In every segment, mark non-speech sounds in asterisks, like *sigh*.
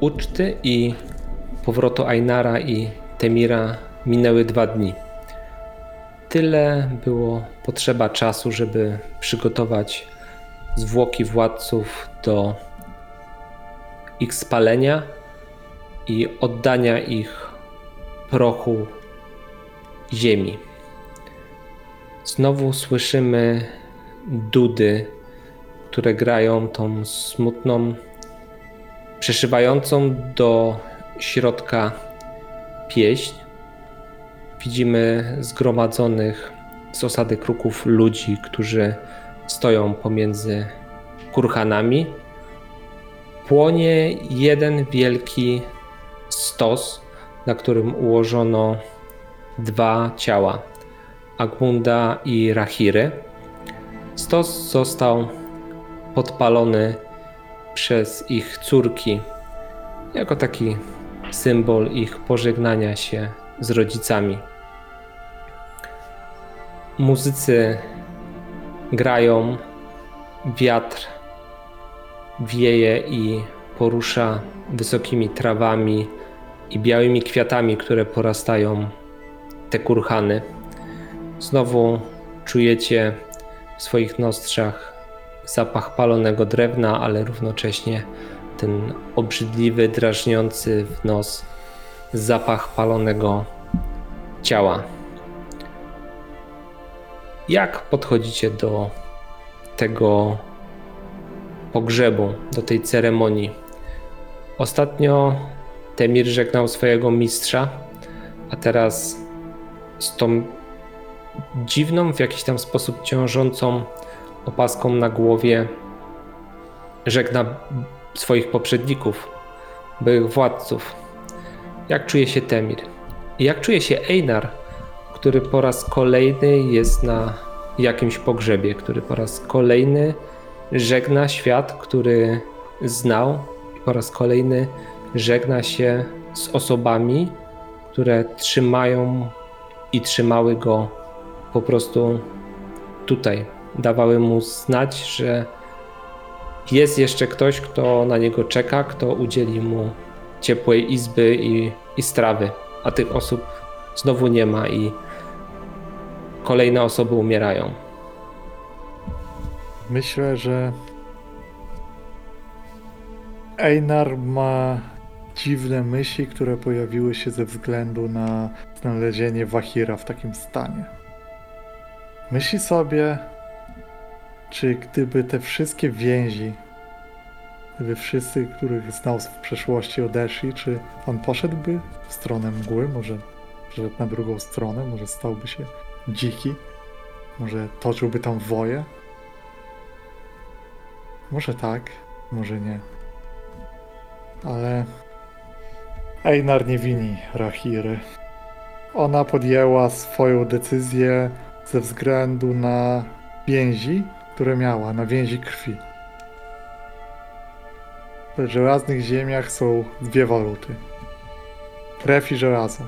uczty i powrotu Ainara i Temira minęły dwa dni. Tyle było potrzeba czasu, żeby przygotować zwłoki władców do ich spalenia i oddania ich prochu ziemi. Znowu słyszymy dudy, które grają tą smutną, przeszywającą do środka pieśń. Widzimy zgromadzonych z osady kruków ludzi, którzy stoją pomiędzy kurhanami. Płonie jeden wielki stos, na którym ułożono dwa ciała Agmunda i Rahiry. Stos został podpalony przez ich córki jako taki symbol ich pożegnania się z rodzicami. Muzycy grają, wiatr wieje i porusza wysokimi trawami i białymi kwiatami, które porastają te kurhany. Znowu czujecie w swoich nostrzach zapach palonego drewna, ale równocześnie ten obrzydliwy, drażniący w nos zapach palonego ciała. Jak podchodzicie do tego pogrzebu, do tej ceremonii? Ostatnio Temir żegnał swojego mistrza, a teraz z tą dziwną, w jakiś tam sposób ciążącą opaską na głowie żegna swoich poprzedników, byłych władców. Jak czuje się Temir? I jak czuje się Einar, który po raz kolejny jest na jakimś pogrzebie, który po raz kolejny żegna świat, który znał, i po raz kolejny żegna się z osobami, które trzymają i trzymały go po prostu tutaj. Dawały mu znać, że jest jeszcze ktoś, kto na niego czeka, kto udzieli mu ciepłej izby i, i strawy, a tych osób znowu nie ma i kolejne osoby umierają. Myślę, że Einar ma dziwne myśli, które pojawiły się ze względu na znalezienie Wahira w takim stanie. Myśli sobie, czy gdyby te wszystkie więzi, gdyby wszyscy, których znał w przeszłości odeszli, czy on poszedłby w stronę mgły, może na drugą stronę, może stałby się dziki, może toczyłby tam woje? Może tak, może nie. Ale Einar nie wini Rahiry. Ona podjęła swoją decyzję ze względu na więzi, które miała, na więzi krwi. W żelaznych ziemiach są dwie waluty. Krew i żelazo.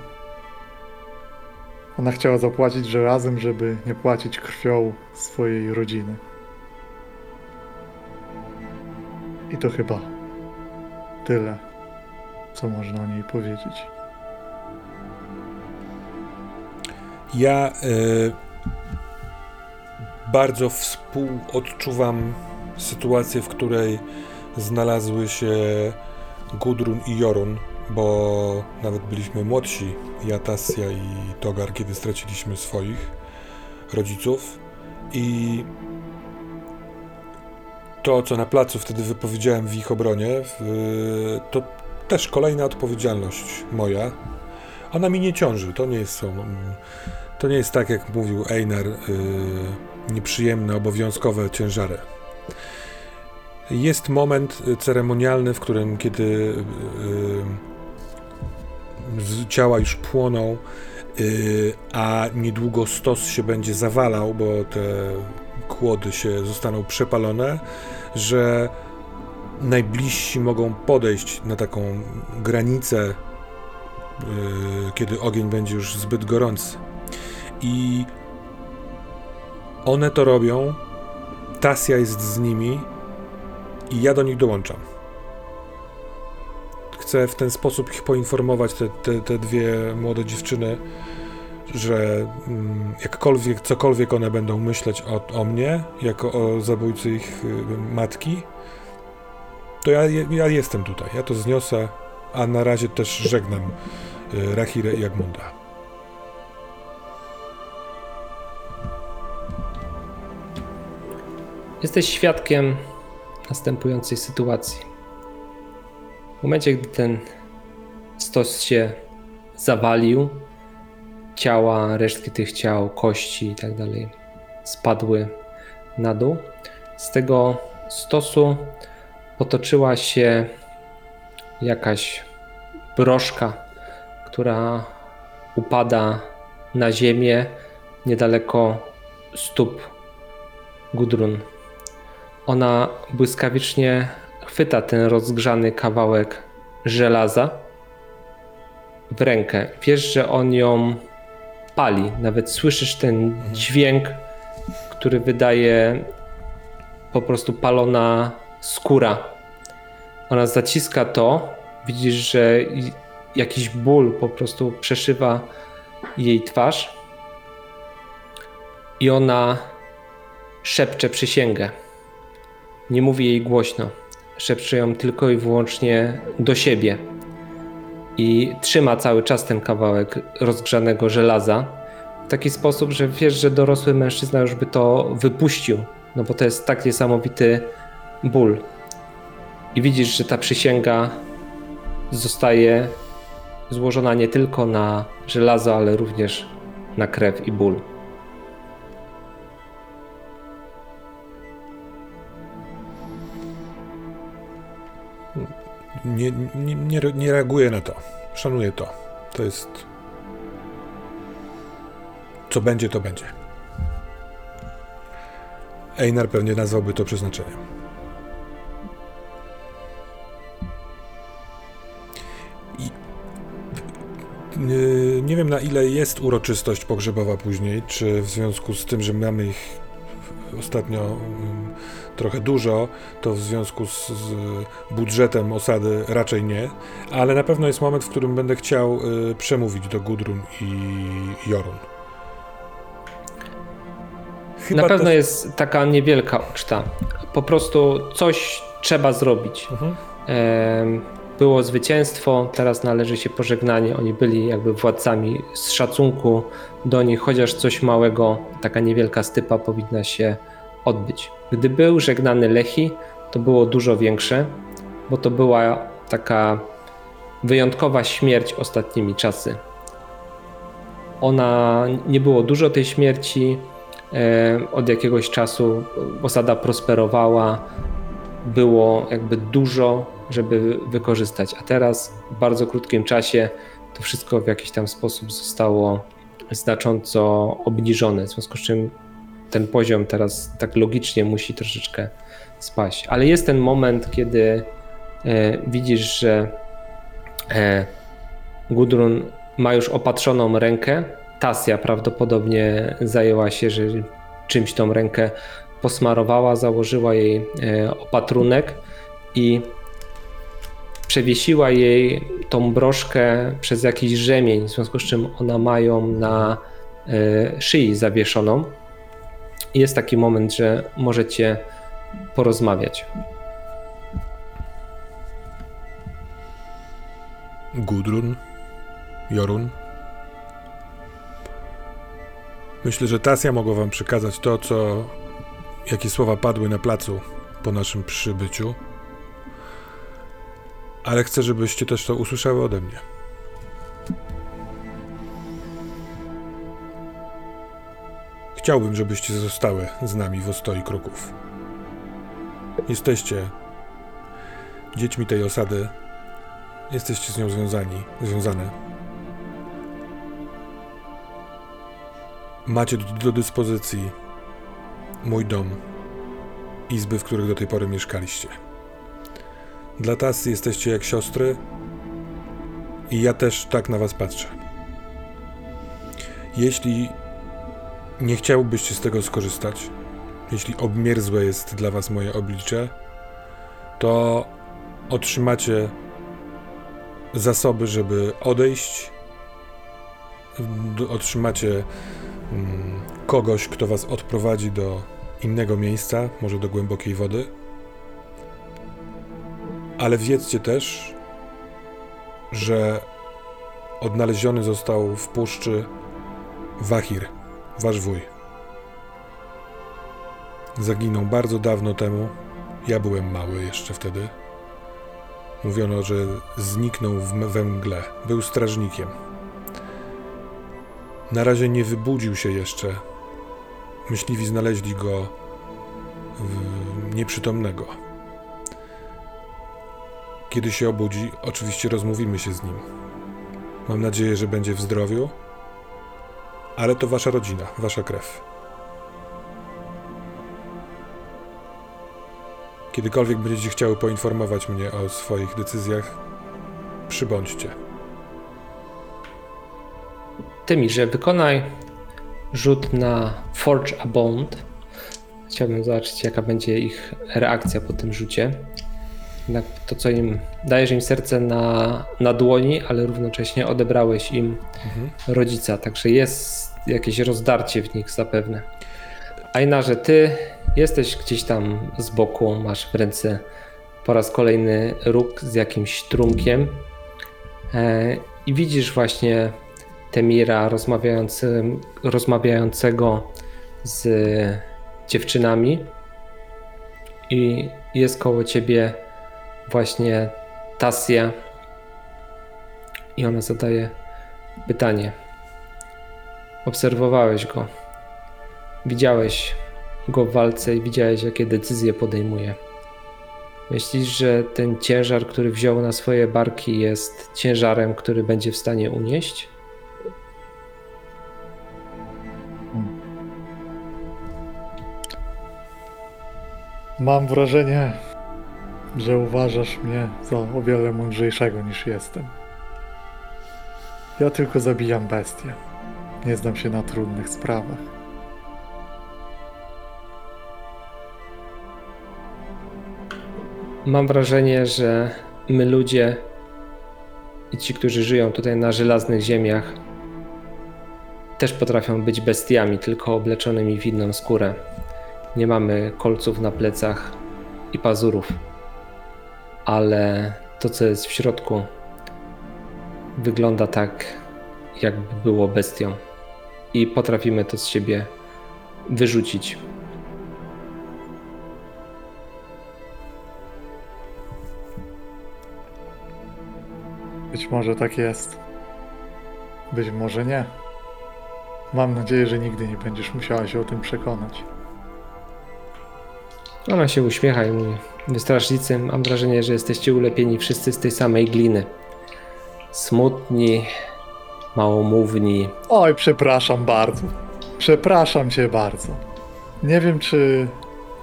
Ona chciała zapłacić żelazem, żeby nie płacić krwią swojej rodziny. I to chyba tyle, co można o niej powiedzieć. Ja y, bardzo współodczuwam sytuację, w której znalazły się Gudrun i Jorun, bo nawet byliśmy młodsi, ja, Tasja i Togar, kiedy straciliśmy swoich rodziców. I to, co na placu wtedy wypowiedziałem w ich obronie, to też kolejna odpowiedzialność moja. Ona mi nie ciąży, to nie jest, to nie jest tak, jak mówił Einar, y, nieprzyjemne, obowiązkowe ciężary. Jest moment ceremonialny, w którym kiedy y, ciała już płoną, y, a niedługo stos się będzie zawalał, bo te kłody się zostaną przepalone, że najbliżsi mogą podejść na taką granicę, yy, kiedy ogień będzie już zbyt gorący. I one to robią, Tasja jest z nimi i ja do nich dołączam. chcę w ten sposób ich poinformować, te, te, te dwie młode dziewczyny, że mm, jakkolwiek, cokolwiek one będą myśleć o, o mnie, jako o zabójcy ich y, matki, to ja, ja jestem tutaj, ja to zniosę, a na razie też żegnam y, Rahirę i Jagmunda. Jesteś świadkiem następującej sytuacji. W momencie, gdy ten stos się zawalił, ciała, resztki tych ciał, kości i tak dalej spadły na dół. Z tego stosu potoczyła się jakaś broszka, która upada na ziemię niedaleko stóp Gudrun. Ona błyskawicznie chwyta ten rozgrzany kawałek żelaza w rękę. Wiesz, że on ją pali. Nawet słyszysz ten dźwięk, który wydaje po prostu palona skóra. Ona zaciska to. Widzisz, że jakiś ból po prostu przeszywa jej twarz. I ona szepcze przysięgę. Nie mówi jej głośno. Szepcze ją tylko i wyłącznie do siebie. I trzyma cały czas ten kawałek rozgrzanego żelaza w taki sposób, że wiesz, że dorosły mężczyzna już by to wypuścił, no bo to jest tak niesamowity ból. I widzisz, że ta przysięga zostaje złożona nie tylko na żelazo, ale również na krew i ból. Nie, nie, nie, nie reaguję na to. Szanuję to. To jest. Co będzie, to będzie. Einar pewnie nazwałby to przeznaczeniem. I nie, nie wiem na ile jest uroczystość pogrzebowa później, czy w związku z tym, że mamy ich ostatnio trochę dużo, to w związku z, z budżetem osady raczej nie, ale na pewno jest moment, w którym będę chciał y, przemówić do Gudrun i Jorun. Na pewno też- jest taka niewielka uczta. Po prostu coś trzeba zrobić. Mhm. Było zwycięstwo, teraz należy się pożegnanie. Oni byli jakby władcami z szacunku do nich, chociaż coś małego, taka niewielka stypa powinna się odbyć. Gdy był żegnany Lechi, to było dużo większe, bo to była taka wyjątkowa śmierć ostatnimi czasy. Ona nie było dużo tej śmierci. e, Od jakiegoś czasu osada prosperowała, było jakby dużo, żeby wykorzystać, a teraz w bardzo krótkim czasie to wszystko w jakiś tam sposób zostało znacząco obniżone, w związku z czym ten poziom teraz tak logicznie musi troszeczkę spaść. Ale jest ten moment, kiedy e, widzisz, że e, Gudrun ma już opatrzoną rękę. Tasja prawdopodobnie zajęła się, że czymś tą rękę posmarowała, założyła jej e, opatrunek i przewiesiła jej tą broszkę przez jakiś rzemień, w związku z czym ona ma ją na e, szyi zawieszoną. Jest taki moment, że możecie porozmawiać. Gudrun, Jorun. Myślę, że Tasja mogła wam przekazać to, co, jakie słowa padły na placu po naszym przybyciu. Ale chcę, żebyście też to usłyszały ode mnie. Chciałbym, żebyście zostały z nami w Ostoi Kruków. Jesteście dziećmi tej osady, Jesteście z nią związani, związane. Macie do, do dyspozycji mój dom, izby, w których do tej pory mieszkaliście. Dla Tasy jesteście jak siostry i ja też tak na was patrzę. Jeśli nie chciałbyście z tego skorzystać, jeśli obmierzłe jest dla was moje oblicze, to otrzymacie zasoby, żeby odejść. Otrzymacie mm, kogoś, kto was odprowadzi do innego miejsca, może do głębokiej wody. Ale wiedzcie też, że odnaleziony został w puszczy Wahir, wasz wuj. Zaginął bardzo dawno temu. Ja byłem mały jeszcze wtedy. Mówiono, że zniknął we mgle. Był strażnikiem. Na razie nie wybudził się jeszcze. Myśliwi znaleźli go nieprzytomnego. Kiedy się obudzi, oczywiście rozmówimy się z nim. Mam nadzieję, że będzie w zdrowiu, ale to wasza rodzina, wasza krew. Kiedykolwiek będziecie chciały poinformować mnie o swoich decyzjach, przybądźcie. Tymirze, wykonaj rzut na Forge a Bond. Chciałbym zobaczyć, jaka będzie ich reakcja po tym rzucie. Jednak to, co im dajesz im serce na, na dłoni, ale równocześnie odebrałeś im Mhm. rodzica, także jest jakieś rozdarcie w nich zapewne. Ajnarze, ty jesteś gdzieś tam z boku, masz w ręce po raz kolejny róg z jakimś trunkiem e, i widzisz właśnie Temira rozmawiającym, rozmawiającego z dziewczynami i jest koło ciebie właśnie Tasja i ona zadaje pytanie. Obserwowałeś go. Widziałeś go w walce i widziałeś, jakie decyzje podejmuje. Myślisz, że ten ciężar, który wziął na swoje barki, jest ciężarem, który będzie w stanie unieść? Mam wrażenie, że uważasz mnie za o wiele mądrzejszego niż jestem. Ja tylko zabijam bestie. Nie znam się na trudnych sprawach. Mam wrażenie, że my ludzie i ci, którzy żyją tutaj na żelaznych ziemiach, też potrafią być bestiami, tylko obleczonymi w inną skórę. Nie mamy kolców na plecach i pazurów, ale to, co jest w środku, wygląda tak, jakby było bestią. I potrafimy to z siebie wyrzucić. Być może tak jest. Być może nie. Mam nadzieję, że nigdy nie będziesz musiała się o tym przekonać. Ona się uśmiecha i mówi: Wy strażnicy, mam wrażenie, że jesteście ulepieni wszyscy z tej samej gliny. Smutni, małomówni. Oj, przepraszam bardzo. Przepraszam cię bardzo. Nie wiem, czy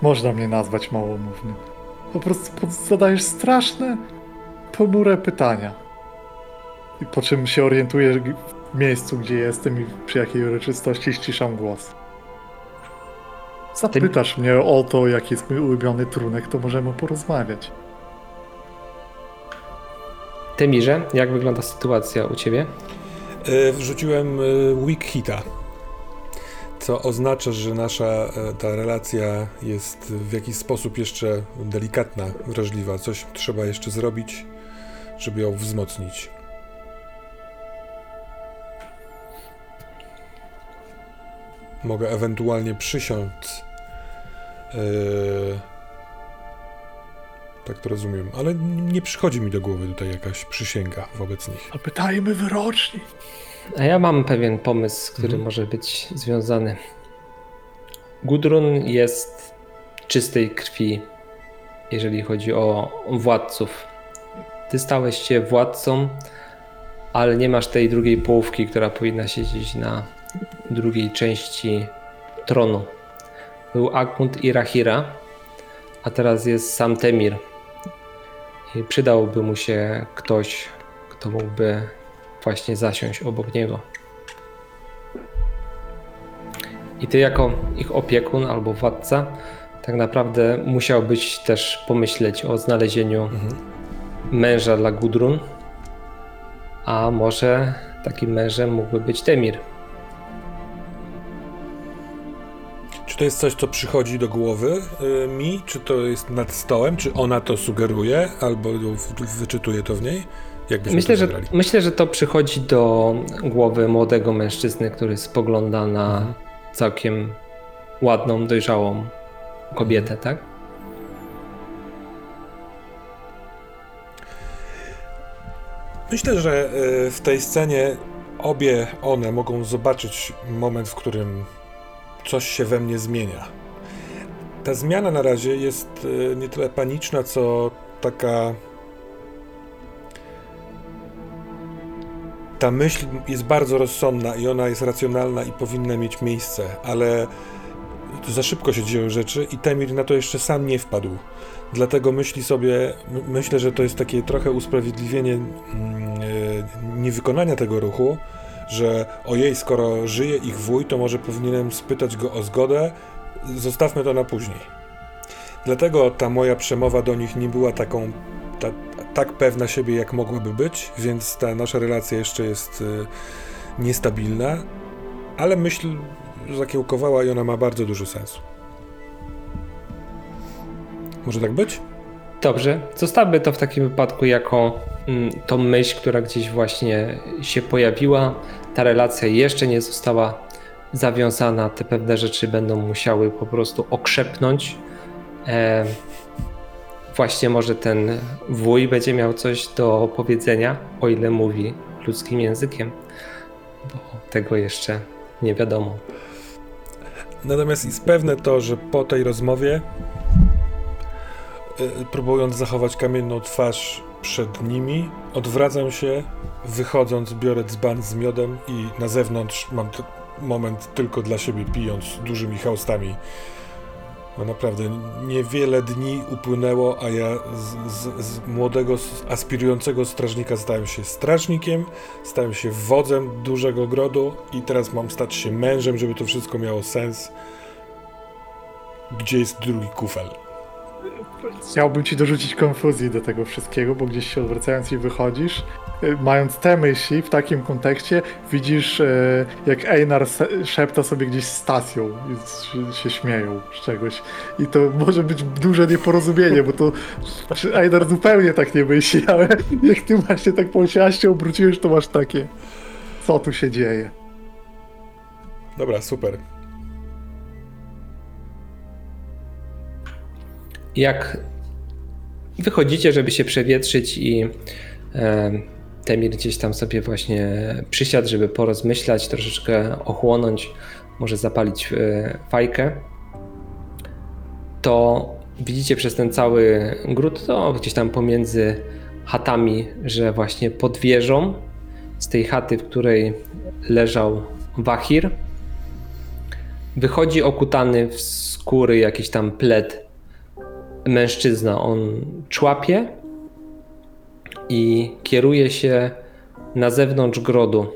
można mnie nazwać małomównym. Po prostu zadajesz straszne, ponure pytania. I po czym się orientuję w miejscu, gdzie jestem i przy jakiej uroczystości ściszam głos. Zapytasz mnie o to, jaki jest mój ulubiony trunek, to możemy porozmawiać. Temirze, jak wygląda sytuacja u ciebie? E, Wrzuciłem e, weak hita, co oznacza, że nasza e, ta relacja jest w jakiś sposób jeszcze delikatna, wrażliwa. Coś trzeba jeszcze zrobić, żeby ją wzmocnić. Mogę ewentualnie przysiąc. E, tak to rozumiem, ale nie przychodzi mi do głowy tutaj jakaś przysięga wobec nich. Zapytajmy wyroczni. A ja mam pewien pomysł, który Mhm. może być związany. Gudrun jest czystej krwi, jeżeli chodzi o władców. Ty stałeś się władcą, ale nie masz tej drugiej połówki, która powinna siedzieć na drugiej części tronu. Był Akmund i Rahira, a teraz jest sam Temir. I przydałby mu się ktoś, kto mógłby właśnie zasiąść obok niego. I ty, jako ich opiekun albo władca, tak naprawdę musiałbyś też pomyśleć o znalezieniu męża dla Gudrun, A może takim mężem mógłby być Temir. Czy to jest coś, co przychodzi do głowy y, mi? Czy to jest nad stołem? Czy ona to sugeruje? Albo wyczytuje to w niej? Myślę że, myślę, że to przychodzi do głowy młodego mężczyzny, który spogląda na Mhm. całkiem ładną, dojrzałą kobietę, tak? Myślę, że y, w tej scenie obie one mogą zobaczyć moment, w którym coś się we mnie zmienia. Ta zmiana na razie jest y, nie tyle paniczna, co taka. Ta myśl jest bardzo rozsądna i ona jest racjonalna i powinna mieć miejsce, ale za szybko się dzieją rzeczy i Temir na to jeszcze sam nie wpadł. Dlatego myśli sobie, my- myślę, że to jest takie trochę usprawiedliwienie mm, e, niewykonania tego ruchu, że ojej, skoro żyje ich wuj, to może powinienem spytać go o zgodę, zostawmy to na później. Dlatego ta moja przemowa do nich nie była taką, ta, tak pewna siebie, jak mogłaby być, więc ta nasza relacja jeszcze jest e, niestabilna, ale myśl zakiełkowała i ona ma bardzo dużo sensu. Może tak być? Dobrze, zostawmy to w takim wypadku jako mm, tą myśl, która gdzieś właśnie się pojawiła. Ta relacja jeszcze nie została zawiązana, te pewne rzeczy będą musiały po prostu okrzepnąć. E, właśnie może ten wuj będzie miał coś do powiedzenia, o ile mówi ludzkim językiem, bo tego jeszcze nie wiadomo. Natomiast jest pewne to, że po tej rozmowie, próbując zachować kamienną twarz przed nimi, odwracam się, wychodząc, biorę dzban z miodem i na zewnątrz mam moment tylko dla siebie, pijąc dużymi haustami. Bo naprawdę niewiele dni upłynęło, a ja z, z, z młodego, aspirującego strażnika stałem się strażnikiem, stałem się wodzem dużego ogrodu i teraz mam stać się mężem, żeby to wszystko miało sens. Gdzie jest drugi kufel? Chciałbym ci dorzucić konfuzji do tego wszystkiego, bo gdzieś się odwracając i wychodzisz, y, mając te myśli w takim kontekście, widzisz y, jak Einar szepta sobie gdzieś stacją i się- śmieją z czegoś. I to może być duże nieporozumienie, bo to znaczy Einar zupełnie tak nie myśli, ale *laughs* jak ty właśnie tak po się obróciłeś, to masz takie co tu się dzieje. Dobra, super. Jak wychodzicie, żeby się przewietrzyć i e, Temir gdzieś tam sobie właśnie przysiadł, żeby porozmyślać, troszeczkę ochłonąć, może zapalić e, fajkę, to widzicie przez ten cały gród, to gdzieś tam pomiędzy chatami, że właśnie pod wieżą z tej chaty, w której leżał Wahir, wychodzi okutany w skóry jakiś tam pled mężczyzna. On człapie i kieruje się na zewnątrz grodu.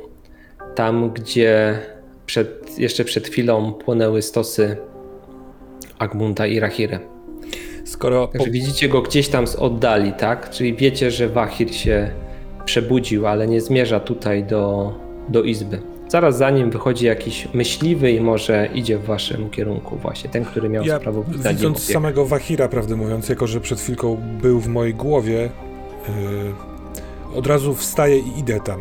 Tam, gdzie przed, jeszcze przed chwilą płonęły stosy Agmunda i Rahiry. Skoro po, widzicie go gdzieś tam z oddali, tak? Czyli wiecie, że Wahir się przebudził, ale nie zmierza tutaj do, do izby. Zaraz za nim wychodzi jakiś myśliwy i może idzie w waszym kierunku właśnie, ten, który miał ja sprawować nad widząc opiekę. samego Wahira, prawdę mówiąc, jako że przed chwilką był w mojej głowie, yy, od razu wstaję i idę tam.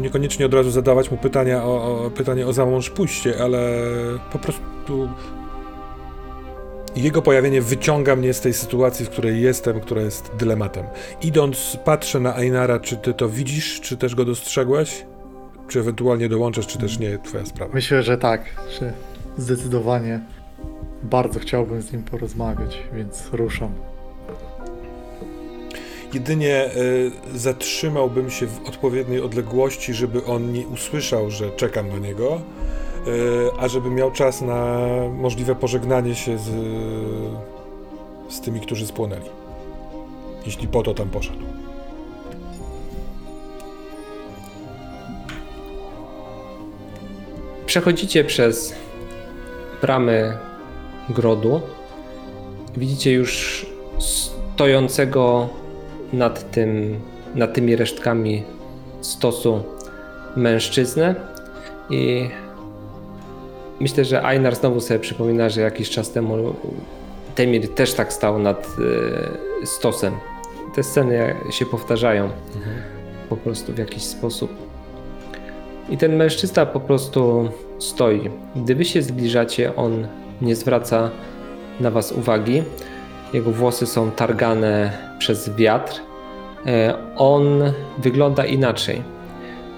Niekoniecznie od razu zadawać mu pytania o, o, pytanie o zamąż pójście, ale po prostu jego pojawienie wyciąga mnie z tej sytuacji, w której jestem, która jest dylematem. Idąc, patrzę na Einara, czy ty to widzisz, czy też go dostrzegłeś? Czy ewentualnie dołączasz, czy też nie, twoja sprawa. Myślę, że tak, że zdecydowanie bardzo chciałbym z nim porozmawiać, więc ruszam. Jedynie y, zatrzymałbym się w odpowiedniej odległości, żeby on nie usłyszał, że czekam na niego, y, a żeby miał czas na możliwe pożegnanie się z, z tymi, którzy spłonęli. Jeśli po to tam poszedł. Przechodzicie przez bramy grodu. Widzicie już stojącego nad tym, nad tymi resztkami stosu mężczyznę i myślę, że Einar znowu sobie przypomina, że jakiś czas temu Temir też tak stał nad e, stosem. Te sceny się powtarzają po prostu w jakiś sposób. I ten mężczyzna po prostu stoi. Gdy wy się zbliżacie, on nie zwraca na was uwagi. Jego włosy są targane przez wiatr. E, On wygląda inaczej.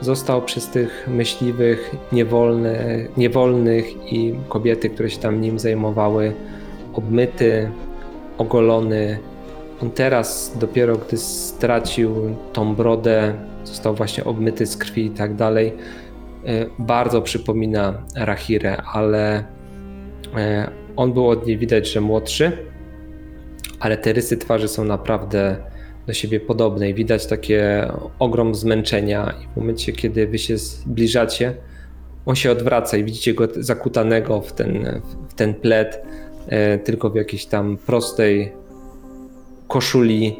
Został przez tych myśliwych, niewolny, niewolnych i kobiety, które się tam nim zajmowały, obmyty, ogolony. On teraz, dopiero gdy stracił tą brodę, został właśnie obmyty z krwi i tak dalej, e, bardzo przypomina Rahirę, ale e, on był od niej widać, że młodszy, ale te rysy twarzy są naprawdę do siebie podobne i widać takie ogrom zmęczenia. I w momencie, kiedy wy się zbliżacie, on się odwraca i widzicie go zakutanego w ten, w ten pled, e, tylko w jakiejś tam prostej koszuli,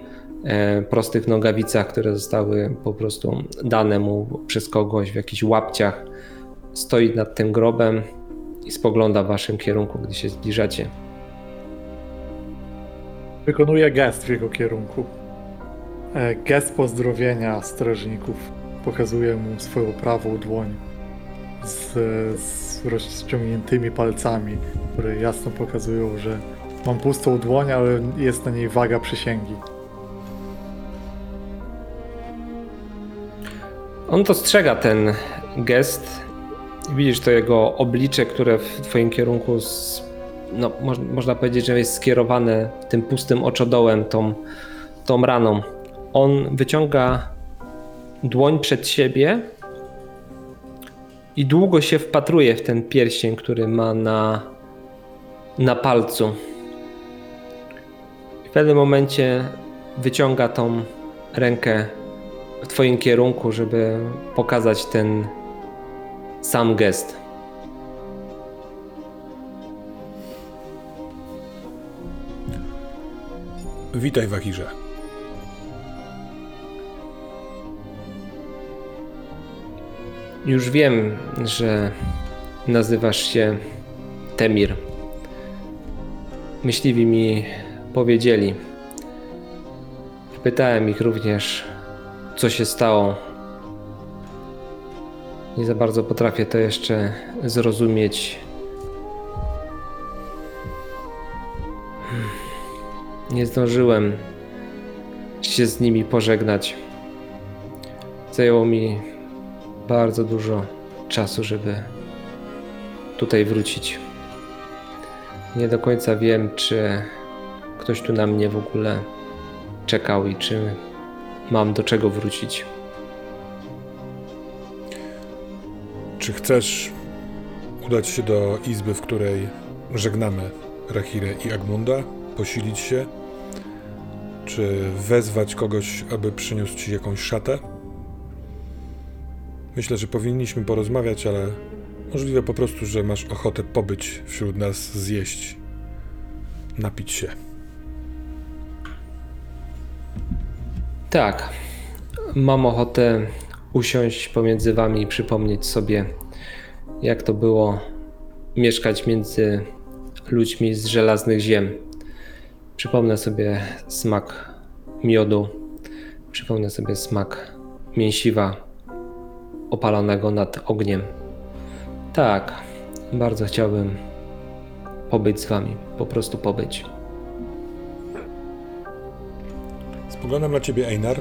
prostych nogawicach, które zostały po prostu dane mu przez kogoś w jakichś łapciach. Stoi nad tym grobem i spogląda w waszym kierunku, gdy się zbliżacie. Wykonuję gest w jego kierunku. E, Gest pozdrowienia strażników. Pokazuję mu swoją prawą dłoń z, z rozciągniętymi palcami, które jasno pokazują, że mam pustą dłoń, ale jest na niej waga przysięgi. On dostrzega ten gest. Widzisz to jego oblicze, które w twoim kierunku, z, no, moż, można powiedzieć, że jest skierowane tym pustym oczodołem, tą, tą raną. On wyciąga dłoń przed siebie i długo się wpatruje w ten pierścień, który ma na, na palcu. W pewnym momencie wyciąga tą rękę w twoim kierunku, żeby pokazać ten sam gest. Witaj, Wahirze. Już wiem, że nazywasz się Temir. Myśliwi mi powiedzieli. Pytałem ich również, co się stało. Nie za bardzo potrafię to jeszcze zrozumieć. Hmm. Nie zdążyłem się z nimi pożegnać. Zajęło mi bardzo dużo czasu, żeby tutaj wrócić. Nie do końca wiem, czy ktoś tu na mnie w ogóle czekał i czy mam do czego wrócić. Czy chcesz udać się do izby, w której żegnamy Rahirę i Agmunda? Posilić się? Czy wezwać kogoś, aby przyniósł ci jakąś szatę? Myślę, że powinniśmy porozmawiać, ale możliwe po prostu, że masz ochotę pobyć wśród nas, zjeść, napić się. Tak, mam ochotę usiąść pomiędzy wami i przypomnieć sobie, jak to było mieszkać między ludźmi z żelaznych ziem. Przypomnę sobie smak miodu, przypomnę sobie smak mięsiwa opalonego nad ogniem. Tak, bardzo chciałbym pobyć z wami, po prostu pobyć. Spoglądam na ciebie, Einar.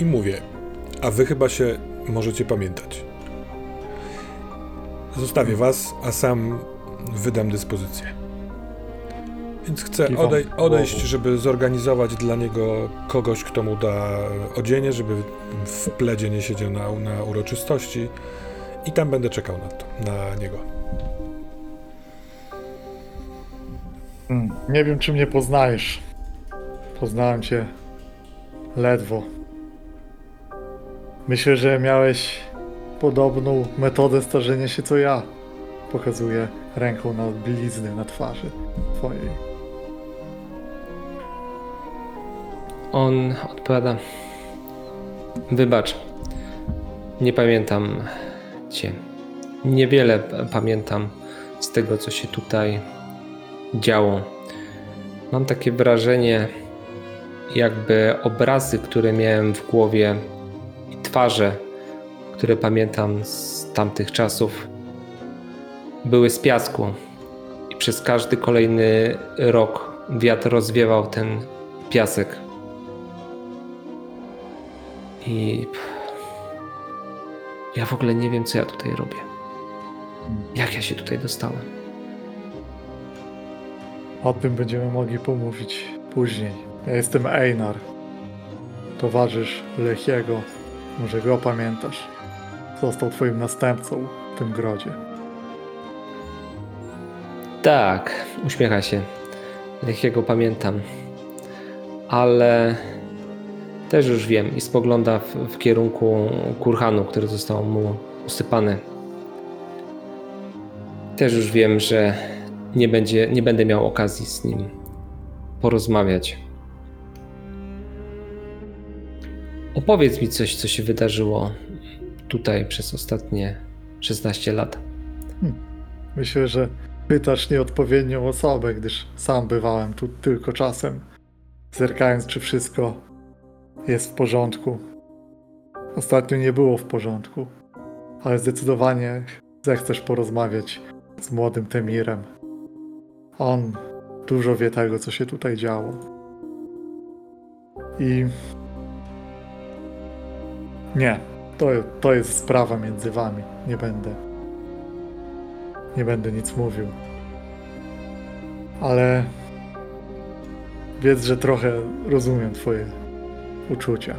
I mówię, a wy chyba się możecie pamiętać. Zostawię was, a sam wydam dyspozycję. Więc chcę odej- odejść, żeby zorganizować dla niego kogoś, kto mu da odzienie, żeby w pledzie nie siedział na, na uroczystości. I tam będę czekał na to, na niego. Hmm, nie wiem, czy mnie poznajesz. Poznałem cię ledwo. Myślę, że miałeś podobną metodę starzenia się co ja. Pokazuję ręką na blizny na twarzy twojej. On odpowiada: Wybacz. Nie pamiętam cię. Niewiele pamiętam z tego, co się tutaj działo. Mam takie wrażenie, jakby obrazy, które miałem w głowie i twarze, które pamiętam z tamtych czasów, były z piasku. I przez każdy kolejny rok wiatr rozwiewał ten piasek. I ja w ogóle nie wiem, co ja tutaj robię. Jak ja się tutaj dostałem? O tym będziemy mogli pomówić później. Ja jestem Einar, towarzysz Lechiego. Może go pamiętasz. Został twoim następcą w tym grodzie. Tak, uśmiecha się. Lechiego pamiętam. Ale też już wiem i spogląda w, w kierunku kurhanu, który został mu usypany. Też już wiem, że nie, będzie, nie będę miał okazji z nim porozmawiać. Opowiedz mi coś, co się wydarzyło tutaj przez ostatnie 16 lat. Myślę, że pytasz nieodpowiednią osobę, gdyż sam bywałem tu tylko czasem, zerkając, czy wszystko jest w porządku. Ostatnio nie było w porządku, ale zdecydowanie zechcesz porozmawiać z młodym Temirem. On dużo wie tego, co się tutaj działo. I nie, to, to jest sprawa między wami. Nie będę nie będę nic mówił. Ale wiedz, że trochę rozumiem Twoje uczucia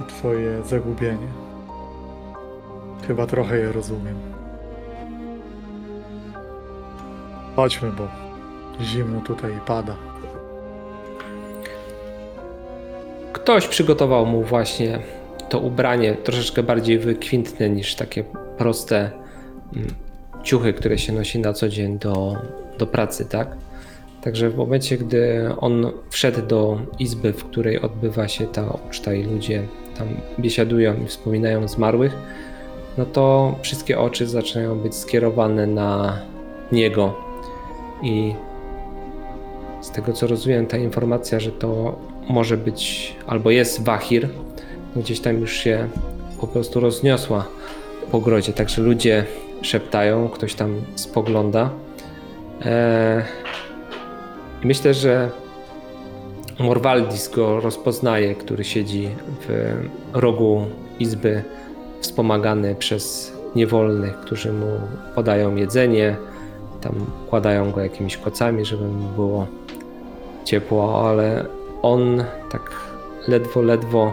i Twoje zagubienie. Chyba trochę je rozumiem. Chodźmy, bo zimno tutaj pada. Ktoś przygotował mu właśnie to ubranie, troszeczkę bardziej wykwintne niż takie proste mm, ciuchy, które się nosi na co dzień do, do pracy, tak? Także w momencie, gdy on wszedł do izby, w której odbywa się ta uczta i ludzie tam biesiadują i wspominają zmarłych, no to wszystkie oczy zaczynają być skierowane na niego. I z tego co rozumiem, ta informacja, że to może być albo jest Wahir, gdzieś tam już się po prostu rozniosła po grodzie, także ludzie szeptają, ktoś tam spogląda. Eee, myślę, że Morwaldis go rozpoznaje, który siedzi w rogu izby, wspomagany przez niewolnych, którzy mu podają jedzenie, tam kładają go jakimiś kocami, żeby mu było ciepło, ale on tak ledwo, ledwo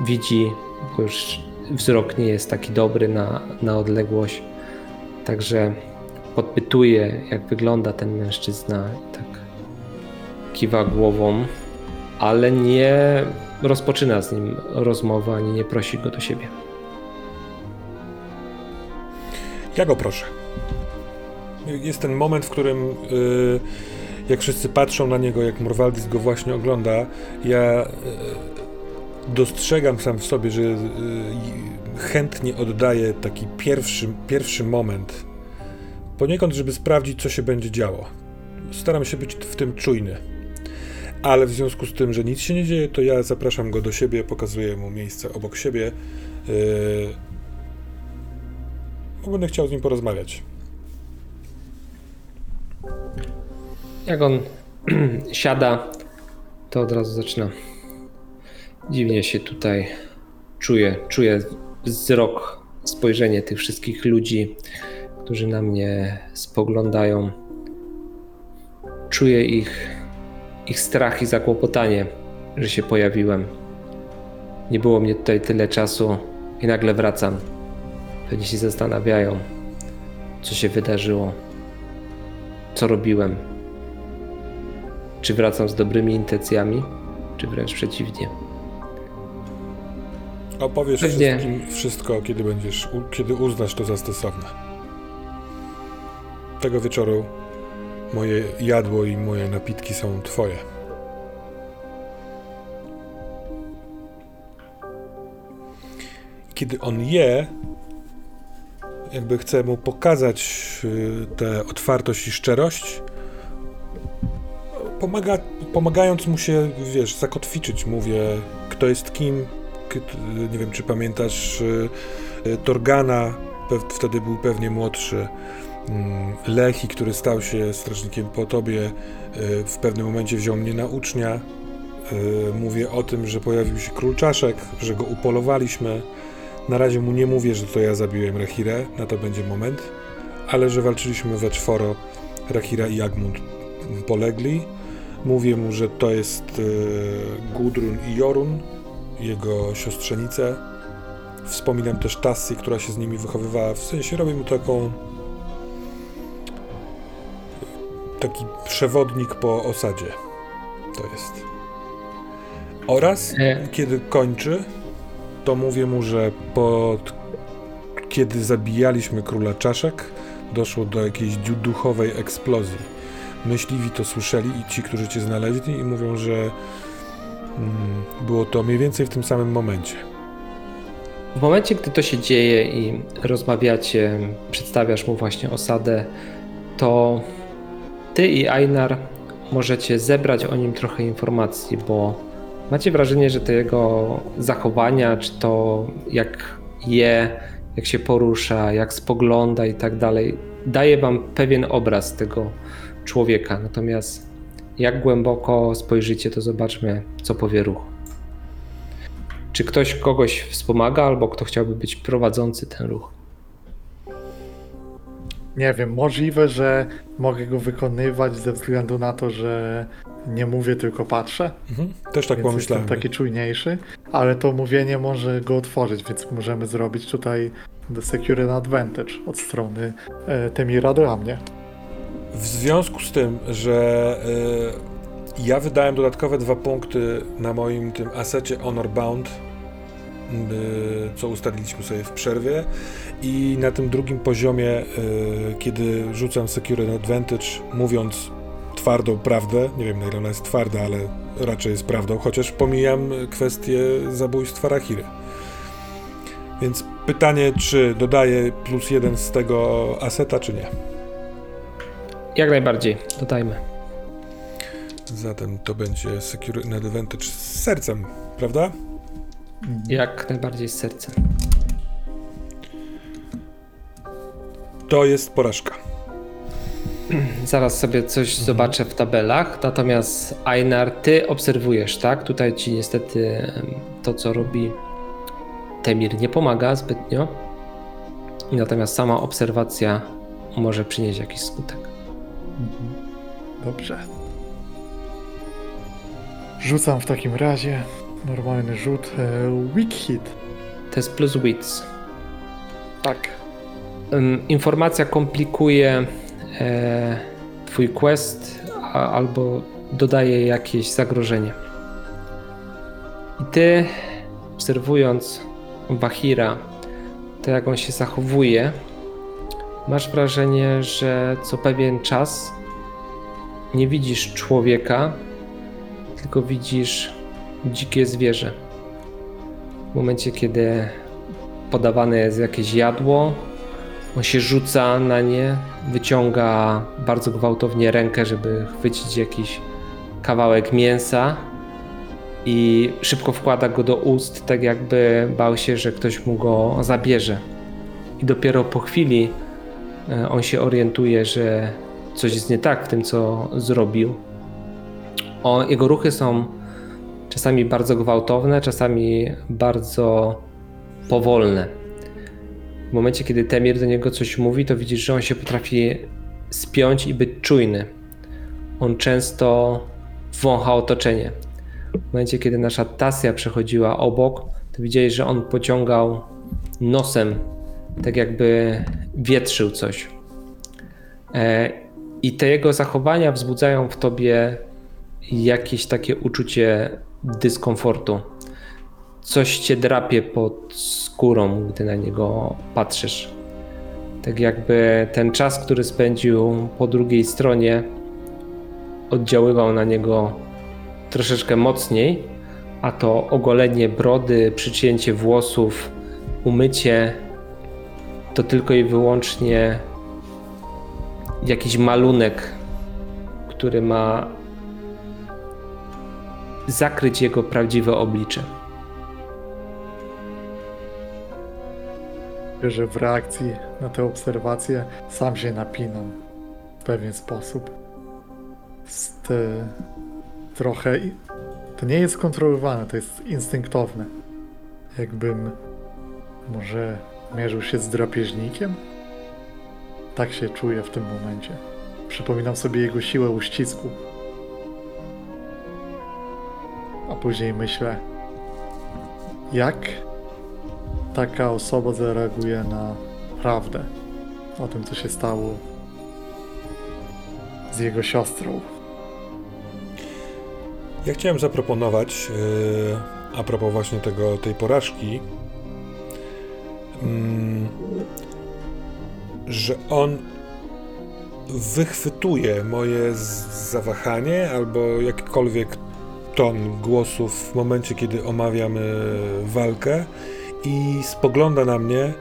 widzi, bo już wzrok nie jest taki dobry na, na odległość. Także podpytuje, jak wygląda ten mężczyzna. i Tak kiwa głową, ale nie rozpoczyna z nim rozmowy ani nie prosi go do siebie. Ja go proszę. Jest ten moment, w którym y, jak wszyscy patrzą na niego, jak Morwaldis go właśnie ogląda, ja y, dostrzegam sam w sobie, że y, chętnie oddaję taki pierwszy, pierwszy moment, poniekąd, żeby sprawdzić, co się będzie działo. Staram się być w tym czujny. Ale w związku z tym, że nic się nie dzieje, to ja zapraszam go do siebie, pokazuję mu miejsce obok siebie. Yy, bo będę chciał z nim porozmawiać. Jak on *clears throat* siada, to od razu zaczyna. Dziwnie się tutaj czuję. Czuję wzrok, spojrzenie tych wszystkich ludzi, którzy na mnie spoglądają. Czuję ich, ich strach i zakłopotanie, że się pojawiłem. Nie było mnie tutaj tyle czasu i nagle wracam. Pewnie się zastanawiają, co się wydarzyło, co robiłem. Czy wracam z dobrymi intencjami, czy wręcz przeciwnie. Opowiesz Pewnie. wszystkim wszystko, kiedy będziesz, kiedy uznasz to za stosowne. Tego wieczoru moje jadło i moje napitki są twoje. kiedy on je, jakby chcę mu pokazać y, tę otwartość i szczerość, pomaga, pomagając mu się, wiesz, zakotwiczyć, mówię, kto jest kim, nie wiem, czy pamiętasz y, y, Torgana, wtedy był pewnie młodszy, mm, Lechi, który stał się strażnikiem po tobie, y, w pewnym momencie wziął mnie na ucznia, mówię o tym, że pojawił się król czaszek, że go upolowaliśmy, na razie mu nie mówię, że to ja zabiłem Rehirę, na to będzie moment, ale że walczyliśmy we czworo, Rehira i Agmund polegli. Mówię mu, że to jest e, Gudrun i Jorun, jego siostrzenice. Wspominam też Tassy, która się z nimi wychowywała. W sensie robię mu taką. taki przewodnik po osadzie. To jest. Oraz E, kiedy kończy, to mówię mu, że pod... kiedy zabijaliśmy króla czaszek, doszło do jakiejś du- duchowej eksplozji. Myśliwi to słyszeli i ci, którzy cię znaleźli, i mówią, że mm, było to mniej więcej w tym samym momencie. W momencie, gdy to się dzieje i rozmawiacie, przedstawiasz mu właśnie osadę, to ty i Einar możecie zebrać o nim trochę informacji, bo macie wrażenie, że te jego zachowania, czy to jak je, jak się porusza, jak spogląda i tak dalej, daje wam pewien obraz tego człowieka. Natomiast jak głęboko spojrzycie, to zobaczmy, co powie ruch. Czy ktoś kogoś wspomaga, albo kto chciałby być prowadzący ten ruch? Nie wiem, możliwe, że mogę go wykonywać ze względu na to, że nie mówię, tylko patrzę. Mhm. Też tak więc pomyślałem. jestem taki czujniejszy, ale to mówienie może go otworzyć, więc możemy zrobić tutaj The Secure Advantage od strony e, Temira dla mnie. W związku z tym, że y, ja wydałem dodatkowe dwa punkty na moim tym asecie Honor Bound, y, co ustaliliśmy sobie w przerwie i na tym drugim poziomie, y, kiedy rzucam Secure Advantage, mówiąc twardą prawdę, nie wiem na ile ona jest twarda, ale raczej jest prawdą, chociaż pomijam kwestię zabójstwa Rahiry. Więc pytanie, czy dodaję plus jeden z tego aseta, czy nie? Jak najbardziej, dodajmy. Zatem to będzie Secure in Advantage z sercem, prawda? Jak najbardziej z sercem. To jest porażka. Zaraz sobie coś zobaczę w tabelach, natomiast Einar, ty obserwujesz, tak? Tutaj ci niestety to, co robi Temir, nie pomaga zbytnio. Natomiast sama obserwacja może przynieść jakiś skutek. Dobrze. Rzucam w takim razie normalny rzut e, Weak Hit. To jest plus wits. Tak. Informacja komplikuje e, twój quest a, albo dodaje jakieś zagrożenie. I ty, obserwując Wahira, to jak on się zachowuje, masz wrażenie, że co pewien czas nie widzisz człowieka, tylko widzisz dzikie zwierzę. W momencie, kiedy podawane jest jakieś jadło, on się rzuca na nie, wyciąga bardzo gwałtownie rękę, żeby chwycić jakiś kawałek mięsa i szybko wkłada go do ust, tak jakby bał się, że ktoś mu go zabierze. I dopiero po chwili e, on się orientuje, że coś jest nie tak w tym, co zrobił. O, jego ruchy są czasami bardzo gwałtowne, czasami bardzo powolne. W momencie, kiedy Temir do niego coś mówi, to widzisz, że on się potrafi spiąć i być czujny. On często wącha otoczenie. W momencie, kiedy nasza Tasja przechodziła obok, to widziałeś, że on pociągał nosem, tak jakby wietrzył coś. E, I te jego zachowania wzbudzają w tobie jakieś takie uczucie dyskomfortu. Coś cię drapie pod skórą, gdy na niego patrzysz. Tak jakby ten czas, który spędził po drugiej stronie, oddziaływał na niego troszeczkę mocniej, a to ogolenie brody, przycięcie włosów, umycie to tylko i wyłącznie jakiś malunek, który ma zakryć jego prawdziwe oblicze. że w reakcji na te obserwacje sam się napinam w pewien sposób. Jest e, trochę. To nie jest kontrolowane, to jest instynktowne. Jakbym może mierzył się z drapieżnikiem? Tak się czuję w tym momencie. Przypominam sobie jego siłę uścisku. A później myślę, jak taka osoba zareaguje na prawdę o tym, co się stało z jego siostrą. Ja chciałem zaproponować, yy, a propos właśnie tego, tej porażki, mm, że on wychwytuje moje zawahanie albo jakikolwiek ton głosów w momencie, kiedy omawiamy walkę i spogląda na mnie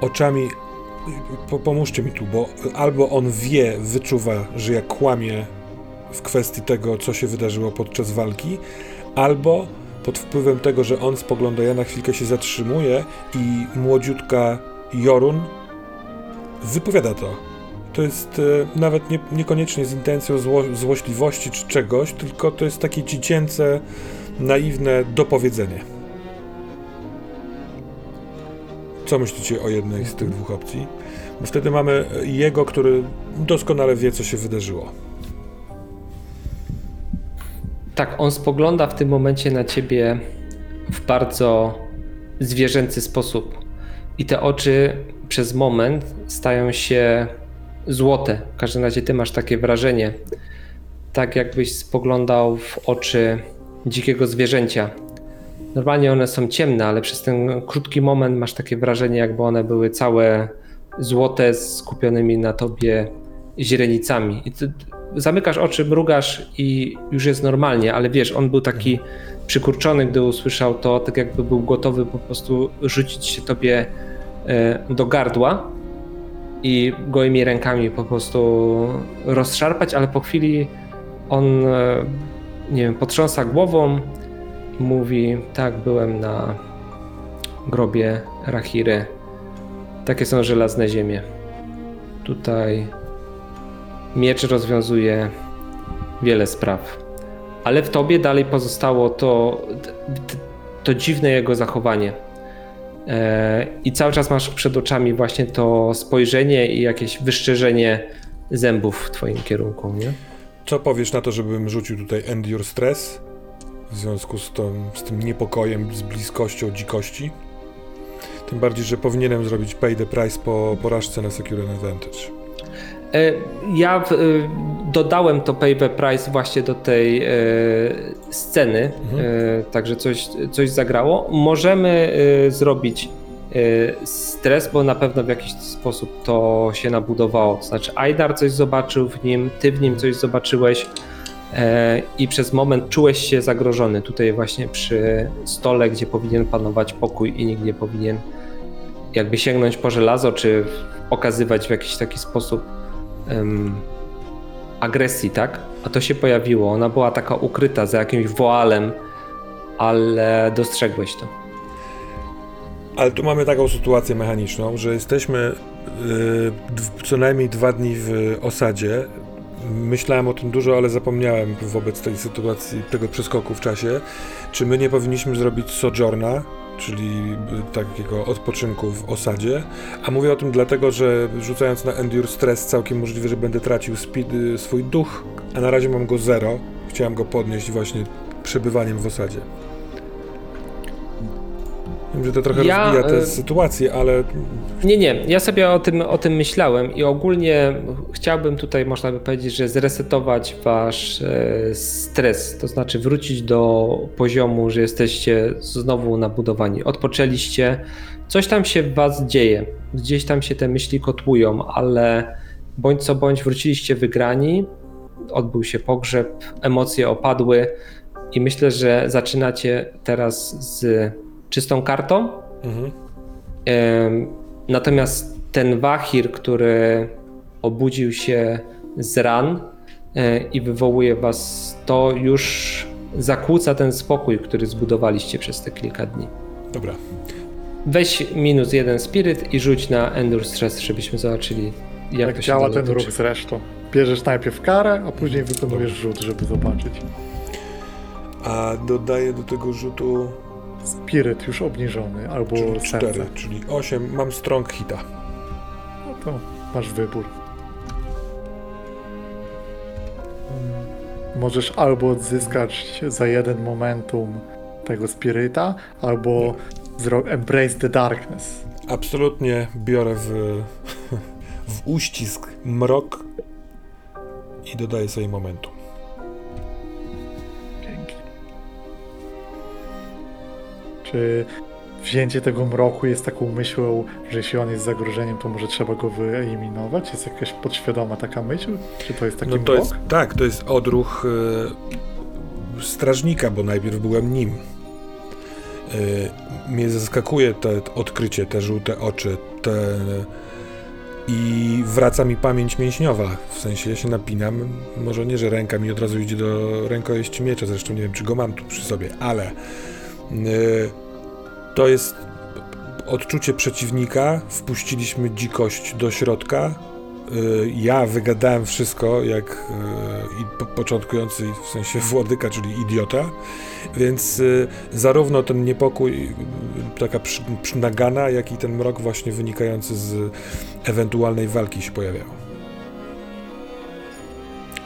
oczami. Po, pomóżcie mi tu, bo albo on wie, wyczuwa, że ja kłamię w kwestii tego, co się wydarzyło podczas walki, albo pod wpływem tego, że on spogląda, ja na chwilkę się zatrzymuję i młodziutka Jorun wypowiada to. To jest e, nawet nie, niekoniecznie z intencją zło, złośliwości czy czegoś, tylko to jest takie dziecięce, naiwne dopowiedzenie. Co myślicie o jednej z tych dwóch opcji? Bo wtedy mamy jego, który doskonale wie, co się wydarzyło. Tak, on spogląda w tym momencie na ciebie w bardzo zwierzęcy sposób. I te oczy przez moment stają się złote. W każdym razie ty masz takie wrażenie. Tak jakbyś spoglądał w oczy dzikiego zwierzęcia. Normalnie one są ciemne, ale przez ten krótki moment masz takie wrażenie, jakby one były całe złote, skupionymi na tobie źrenicami. I ty zamykasz oczy, mrugasz i już jest normalnie, ale wiesz, on był taki przykurczony, gdy usłyszał to, tak jakby był gotowy po prostu rzucić się tobie do gardła i gołymi rękami po prostu rozszarpać, ale po chwili on, e, nie wiem, potrząsa głową i mówi, tak, byłem na grobie Rahiry. Takie są żelazne ziemie. Tutaj miecz rozwiązuje wiele spraw. Ale w tobie dalej pozostało to, to, to dziwne jego zachowanie. E, I cały czas masz przed oczami właśnie to spojrzenie i jakieś wyszczerzenie zębów w twoim kierunku, nie? Co powiesz na to, żebym rzucił tutaj Endure Stress w związku z, tą, z tym niepokojem, z bliskością dzikości? Tym bardziej, że powinienem zrobić pay the price po porażce na Secure Advantage. E, Ja e, dodałem to pay the price właśnie do tej e, sceny, Mhm. e, także coś, coś zagrało. Możemy e, zrobić e, stres, bo na pewno w jakiś sposób to się nabudowało. To znaczy, Aidar coś zobaczył w nim, ty w nim coś zobaczyłeś e, i przez moment czułeś się zagrożony tutaj właśnie przy stole, gdzie powinien panować pokój i nikt nie powinien jakby sięgnąć po żelazo, czy okazywać w jakiś taki sposób agresji, tak? A to się pojawiło. Ona była taka ukryta za jakimś woalem, ale dostrzegłeś to. Ale tu mamy taką sytuację mechaniczną, że jesteśmy y, dw- co najmniej dwa dni w osadzie. Myślałem o tym dużo, ale zapomniałem wobec tej sytuacji, tego przeskoku w czasie. Czy my nie powinniśmy zrobić sojourna, czyli takiego odpoczynku w osadzie? A mówię o tym dlatego, że rzucając na Endure Stress całkiem możliwe, że będę tracił speed, y, swój duch, a na razie mam go zero. Chciałem go podnieść właśnie przebywaniem w osadzie. Wiem, że to trochę Ja, rozbija tę y- sytuację, ale Nie, nie, ja sobie o tym, o tym myślałem i ogólnie chciałbym tutaj, można by powiedzieć, że zresetować wasz e, stres, to znaczy wrócić do poziomu, że jesteście znowu nabudowani. Odpoczęliście, coś tam się w was dzieje, gdzieś tam się te myśli kotłują, ale bądź co bądź wróciliście wygrani, odbył się pogrzeb, emocje opadły i myślę, że zaczynacie teraz z czystą kartą Mhm. Natomiast ten wahir, który obudził się z ran e, i wywołuje was, to już zakłóca ten spokój, który zbudowaliście przez te kilka dni. Dobra. Weź minus jeden spiryt i rzuć na Endure Stress, żebyśmy zobaczyli, jak Jak to się działa ten ruch zresztą. Bierzesz najpierw karę, a później wykonujesz rzut, żeby zobaczyć. A dodaję do tego rzutu Spiryt już obniżony, albo czyli serce. 4, czyli 8. Mam strong hita. No to masz wybór. Mm, Możesz albo odzyskać za jeden momentum tego spiryta, albo zro- embrace the darkness. Absolutnie biorę w, *laughs* w uścisk mrok i dodaję sobie momentum. Czy wzięcie tego mroku jest taką myślą, że jeśli on jest zagrożeniem, to może trzeba go wyeliminować? Jest jakaś podświadoma taka myśl? Czy to jest taki No to mrok? jest, tak, to jest odruch e, strażnika, bo najpierw byłem nim. E, mnie zaskakuje to odkrycie, te żółte oczy, te... I wraca mi pamięć mięśniowa. W sensie ja się napinam. Może nie, że ręka mi od razu idzie do rękojeści miecza, zresztą nie wiem, czy go mam tu przy sobie, ale to jest odczucie przeciwnika. Wpuściliśmy dzikość do środka. Y, ja wygadałem wszystko jak y, początkujący w sensie włodyka, czyli idiota, więc y, zarówno ten niepokój, y, taka nagana, jak i ten mrok właśnie wynikający z ewentualnej walki się pojawiał.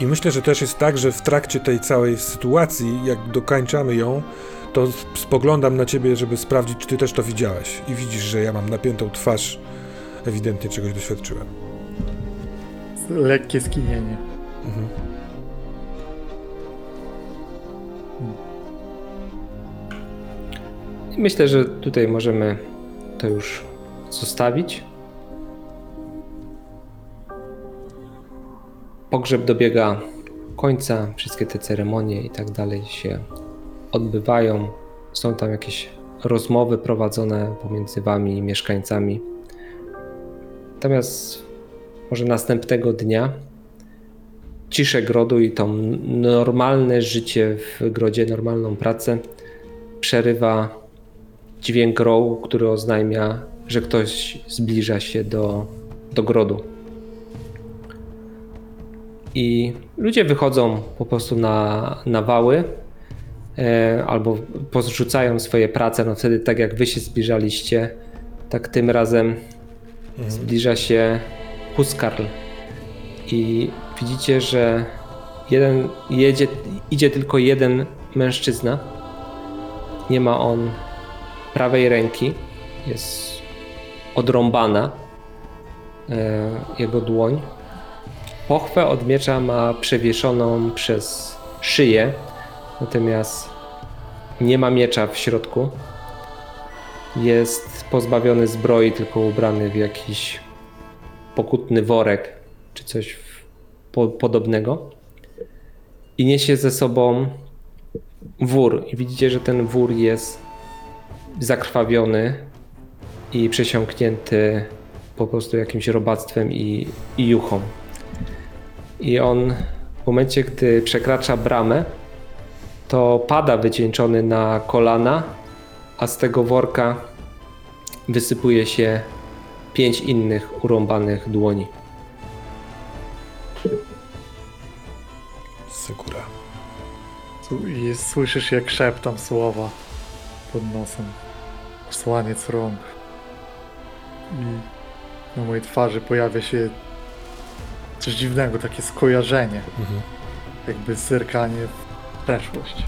I myślę, że też jest tak, że w trakcie tej całej sytuacji, jak dokańczamy ją, to spoglądam na ciebie, żeby sprawdzić, czy ty też to widziałeś. I widzisz, że ja mam napiętą twarz. Ewidentnie czegoś doświadczyłem. Lekkie skinienie. Mhm. I Myślę, że tutaj możemy to już zostawić. Pogrzeb dobiega końca, wszystkie te ceremonie i tak dalej się odbywają. Są tam jakieś rozmowy prowadzone pomiędzy wami i mieszkańcami. Natomiast może następnego dnia ciszę grodu i to normalne życie w grodzie, normalną pracę przerywa dźwięk rołu, który oznajmia, że ktoś zbliża się do, do grodu. I ludzie wychodzą po prostu na, na wały albo pozrzucają swoje prace. No wtedy, tak jak wy się zbliżaliście, tak tym razem zbliża się Huskarl. I widzicie, że jeden jedzie, idzie tylko jeden mężczyzna. Nie ma on prawej ręki. Jest odrąbana e, jego dłoń. Pochwę od miecza ma przewieszoną przez szyję, natomiast nie ma miecza w środku. Jest pozbawiony zbroi, tylko ubrany w jakiś pokutny worek czy coś po, podobnego. I niesie ze sobą wór. I widzicie, że ten wór jest zakrwawiony i przesiąknięty po prostu jakimś robactwem i, i juchą. I on w momencie, gdy przekracza bramę, to pada wycieńczony na kolana, a z tego worka wysypuje się pięć innych urąbanych dłoni. Sekura. Tu- I słyszysz jak szeptam słowa pod nosem. Posłaniec rąk. I na mojej twarzy pojawia się coś dziwnego, takie skojarzenie. Mhm. Jakby zerkanie w przeszłość.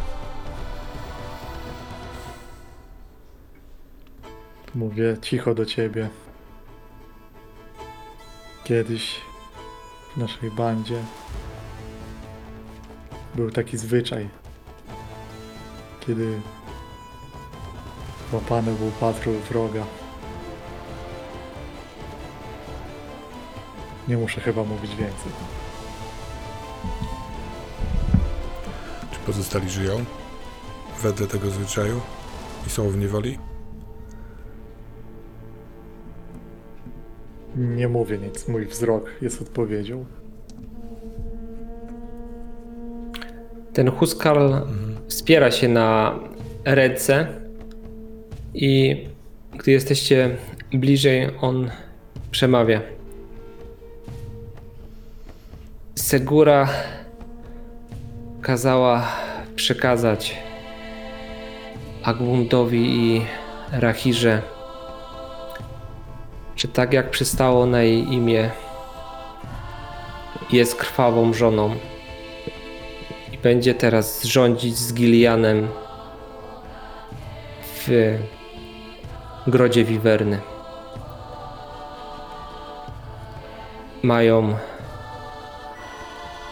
Mówię cicho do ciebie. Kiedyś w naszej bandzie był taki zwyczaj, kiedy łapany był patrol wroga. Nie muszę chyba mówić więcej. Pozostali żyją wedle tego zwyczaju i są w niewoli? Nie mówię nic, mój wzrok jest odpowiedzią. Ten Huskal wspiera się na ręce i gdy jesteście bliżej, on przemawia. Segura kazała przekazać Agmundowi i Rahirze, że tak jak przystało na jej imię, jest krwawą żoną i będzie teraz rządzić z Gilianem w grodzie Wiwerny. Mają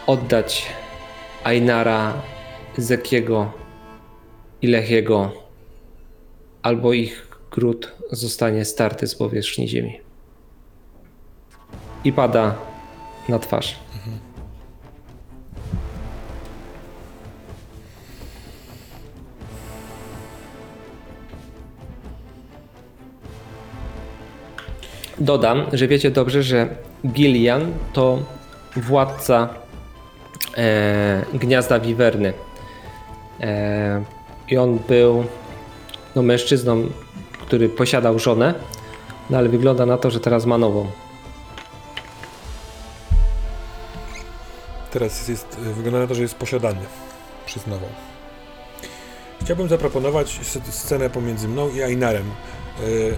oddać Ainara, Zekiego i Lechiego, albo ich gród zostanie starty z powierzchni ziemi. I pada na twarz. Dodam, że wiecie dobrze, że Gillian to władca e, gniazda Wiwerny. E, I on był no, mężczyzną, który posiadał żonę, no ale wygląda na to, że teraz ma nową. Teraz jest, wygląda na to, że jest posiadany przez nową. Chciałbym zaproponować scenę pomiędzy mną i Ainarem. Yy,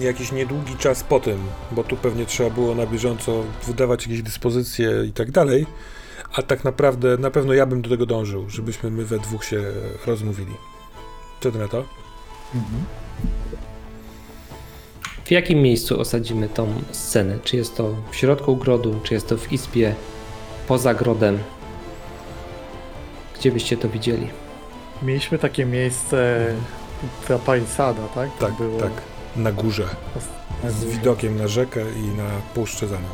jakiś niedługi czas po tym, bo tu pewnie trzeba było na bieżąco wydawać jakieś dyspozycje i tak dalej, a tak naprawdę na pewno ja bym do tego dążył, żebyśmy my we dwóch się rozmówili. Co ty na to? Mhm. W jakim miejscu osadzimy tą scenę? Czy jest to w środku grodu, czy jest to w izbie, poza grodem? Gdzie byście to widzieli? Mieliśmy takie miejsce, ta palisada, tak? To Tak, było tak. Na górze, z widokiem na rzekę i na puszczę za nią.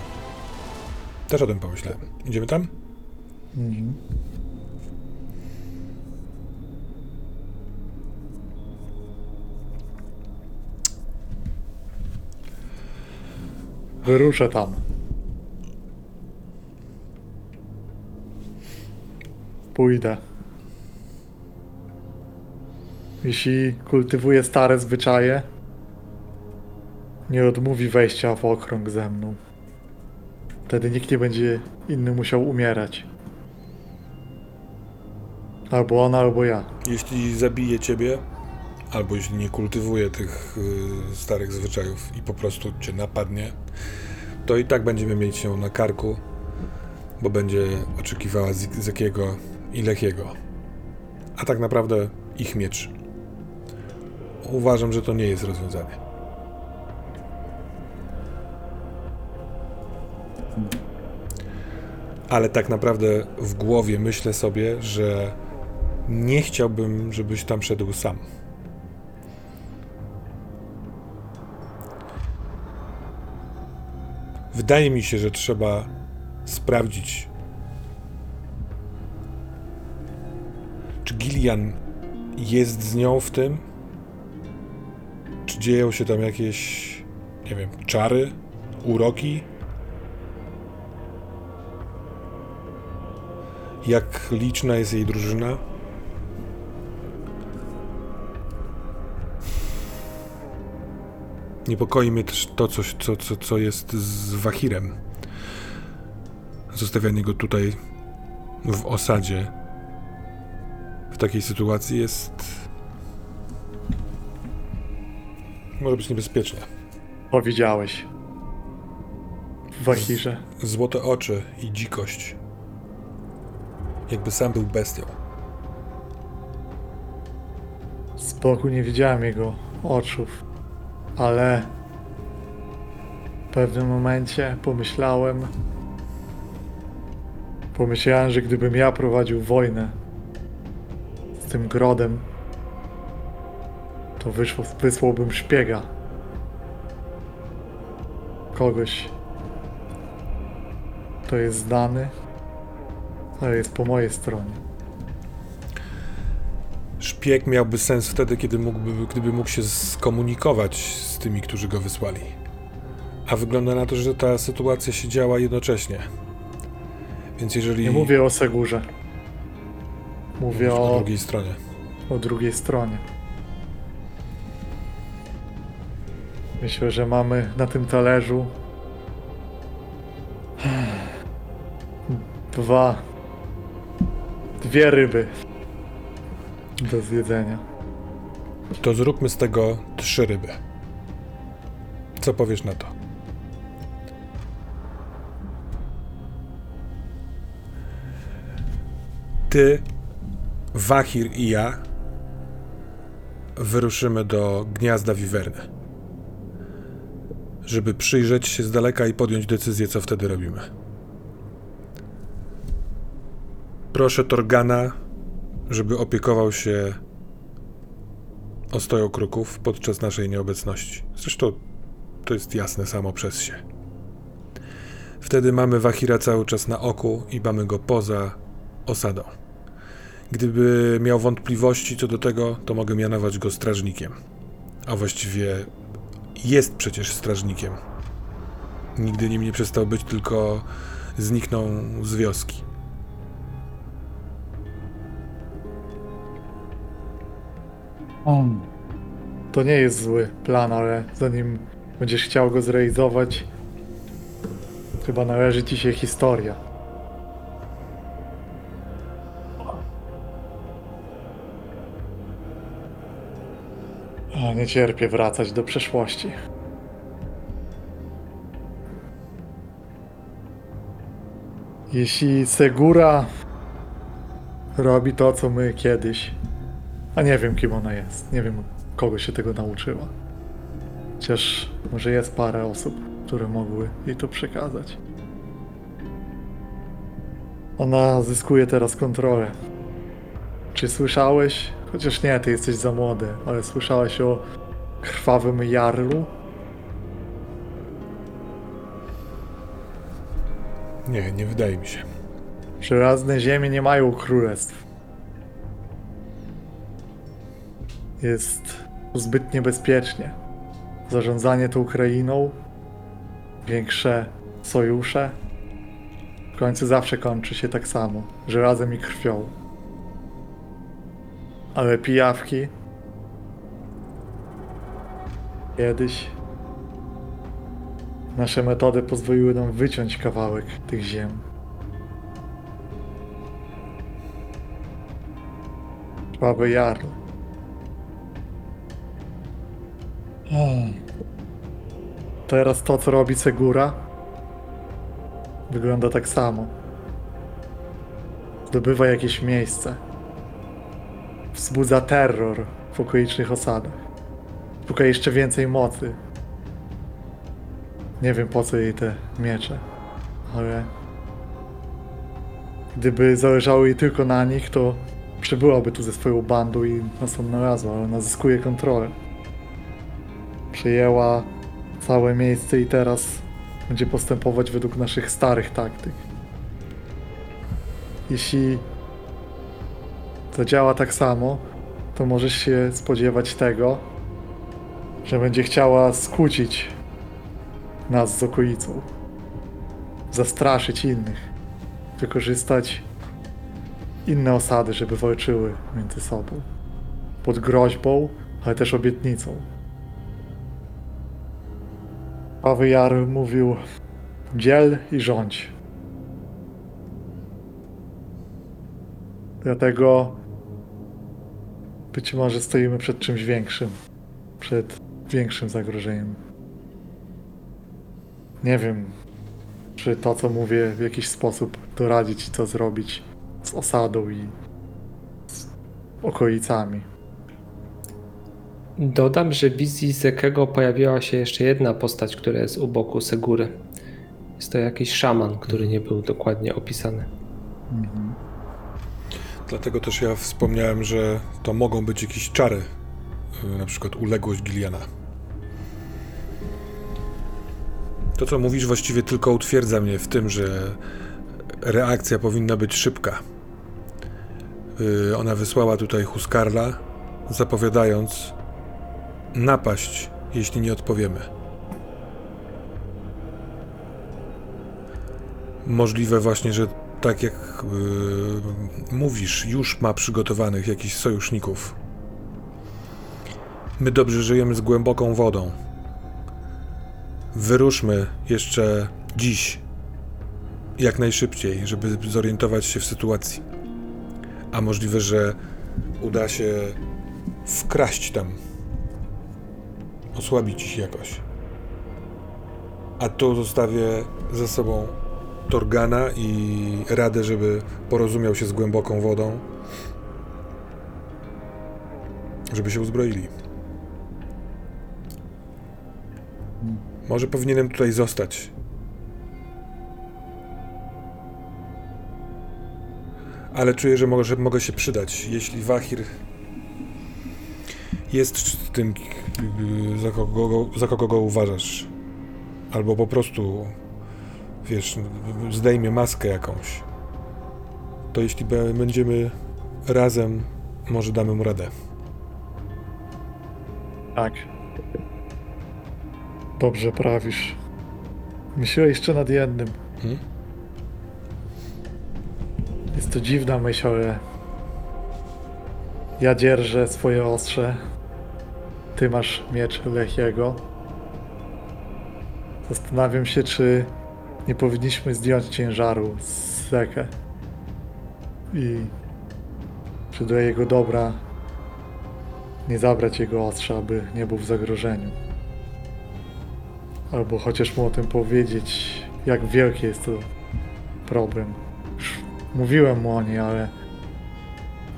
Też o tym pomyślałem. Idziemy tam? Mhm. Wyruszę tam. Pójdę. Jeśli kultywuję stare zwyczaje, nie odmówi wejścia w okrąg ze mną. Wtedy nikt nie będzie inny musiał umierać. Albo on, albo ja. Jeśli zabije ciebie, albo jeśli nie kultywuje tych y, starych zwyczajów i po prostu cię napadnie, to i tak będziemy mieć ją na karku, bo będzie oczekiwała Zekiego i Lechiego. A tak naprawdę ich miecz. Uważam, że to nie jest rozwiązanie. Ale tak naprawdę w głowie myślę sobie, że nie chciałbym, żebyś tam szedł sam. Wydaje mi się, że trzeba sprawdzić, czy Gillian jest z nią w tym, czy dzieją się tam jakieś, nie wiem, czary, uroki. Jak liczna jest jej drużyna? Niepokoi mnie też to, coś, co, co, co jest z Wahirem. Zostawianie go tutaj w osadzie w takiej sytuacji jest. może być niebezpieczne. Powiedziałeś. W Wahirze. Złote oczy i dzikość. Jakby sam był bestią. Z boku nie widziałem jego oczów, ale w pewnym momencie pomyślałem, pomyślałem, że gdybym ja prowadził wojnę z tym grodem, to wyszło, wysłałbym szpiega. Kogoś, kto jest znany, ale jest po mojej stronie. Szpieg miałby sens wtedy, kiedy mógłby, gdyby mógł się skomunikować z tymi, którzy go wysłali. A wygląda na to, że ta sytuacja się działa jednocześnie. Więc jeżeli. Nie mówię o Segurze. Mówię o o, drugiej stronie. o drugiej stronie. Myślę, że mamy na tym talerzu dwa, dwie ryby do zjedzenia. To zróbmy z tego trzy ryby. Co powiesz na to? Ty, Wahir i ja wyruszymy do gniazda Wiwerny, żeby przyjrzeć się z daleka i podjąć decyzję, co wtedy robimy. Proszę Torgana, żeby opiekował się ostoją kruków podczas naszej nieobecności. Zresztą to jest jasne samo przez się. Wtedy mamy Wahira cały czas na oku i mamy go poza osadą. Gdyby miał wątpliwości co do tego, to mogę mianować go strażnikiem. A właściwie jest przecież strażnikiem. Nigdy nim nie przestał być, tylko zniknął z wioski. To nie jest zły plan, ale zanim będziesz chciał go zrealizować, chyba należy ci się historia. A nie cierpię wracać do przeszłości. Jeśli Segura robi to, co my kiedyś, a nie wiem, kim ona jest. Nie wiem, kogo się tego nauczyła. Chociaż może jest parę osób, które mogły jej to przekazać. Ona zyskuje teraz kontrolę. Czy słyszałeś? Chociaż nie, ty jesteś za młody, ale słyszałeś o krwawym jarlu? Nie, nie wydaje mi się. Żelazne ziemie nie mają królestw. Jest zbyt niebezpiecznie. Zarządzanie tą Ukrainą, większe sojusze, w końcu zawsze kończy się tak samo, żelazem i krwią. Ale pijawki kiedyś nasze metody pozwoliły nam wyciąć kawałek tych ziem. Krwawy Jarl. Teraz to, co robi Segura, wygląda tak samo. Zdobywa jakieś miejsce. Wzbudza terror w okolicznych osadach. Szuka jeszcze więcej mocy. Nie wiem po co jej te miecze, ale gdyby zależało jej tylko na nich, to przybyłaby tu ze swoją bandą i nas odnalazła, ale ona zyskuje kontrolę. Przejęła całe miejsce i teraz będzie postępować według naszych starych taktyk. Jeśli to działa tak samo, to możesz się spodziewać tego, że będzie chciała skłócić nas z okolicą, zastraszyć innych, wykorzystać inne osady, żeby walczyły między sobą. Pod groźbą, ale też obietnicą. Pawy Jar mówił: dziel i rządź. Dlatego być może stoimy przed czymś większym, przed większym zagrożeniem. Nie wiem, czy to, co mówię, w jakiś sposób doradzić, co zrobić z osadą i z okolicami. Dodam, że w wizji Zekego pojawiła się jeszcze jedna postać, która jest u boku Segury. Jest to jakiś szaman, który nie był dokładnie opisany. Mhm. Dlatego też ja wspomniałem, że to mogą być jakieś czary, y, na przykład uległość Giliana. To, co mówisz, właściwie tylko utwierdza mnie w tym, że reakcja powinna być szybka. Y, Ona wysłała tutaj Huskarla, zapowiadając napaść, jeśli nie odpowiemy. Możliwe właśnie, że tak jak yy, mówisz, już ma przygotowanych jakichś sojuszników. My dobrze żyjemy z głęboką wodą. Wyruszmy jeszcze dziś, jak najszybciej, żeby zorientować się w sytuacji. A możliwe, że uda się wkraść tam, osłabić ich jakoś. A tu zostawię za sobą Torgana i radę, żeby porozumiał się z głęboką wodą, żeby się uzbroili. Może powinienem tutaj zostać. Ale czuję, że mogę, że mogę się przydać, jeśli Wahir jest tym, yy, za kogo, go- za kogo go uważasz. Albo po prostu, wiesz, zdejmie maskę jakąś. To jeśli będziemy razem, może damy mu radę. Tak. Dobrze prawisz. Myślę jeszcze nad jednym. Hmm? Jest to dziwna myśl, ale ja dzierżę swoje ostrze. Ty masz miecz Lechiego. Zastanawiam się, czy nie powinniśmy zdjąć ciężaru z Zekę. I czy do jego dobra nie zabrać jego ostrza, aby nie był w zagrożeniu. Albo chociaż mu o tym powiedzieć, jak wielki jest to problem. Już mówiłem mu o niej, ale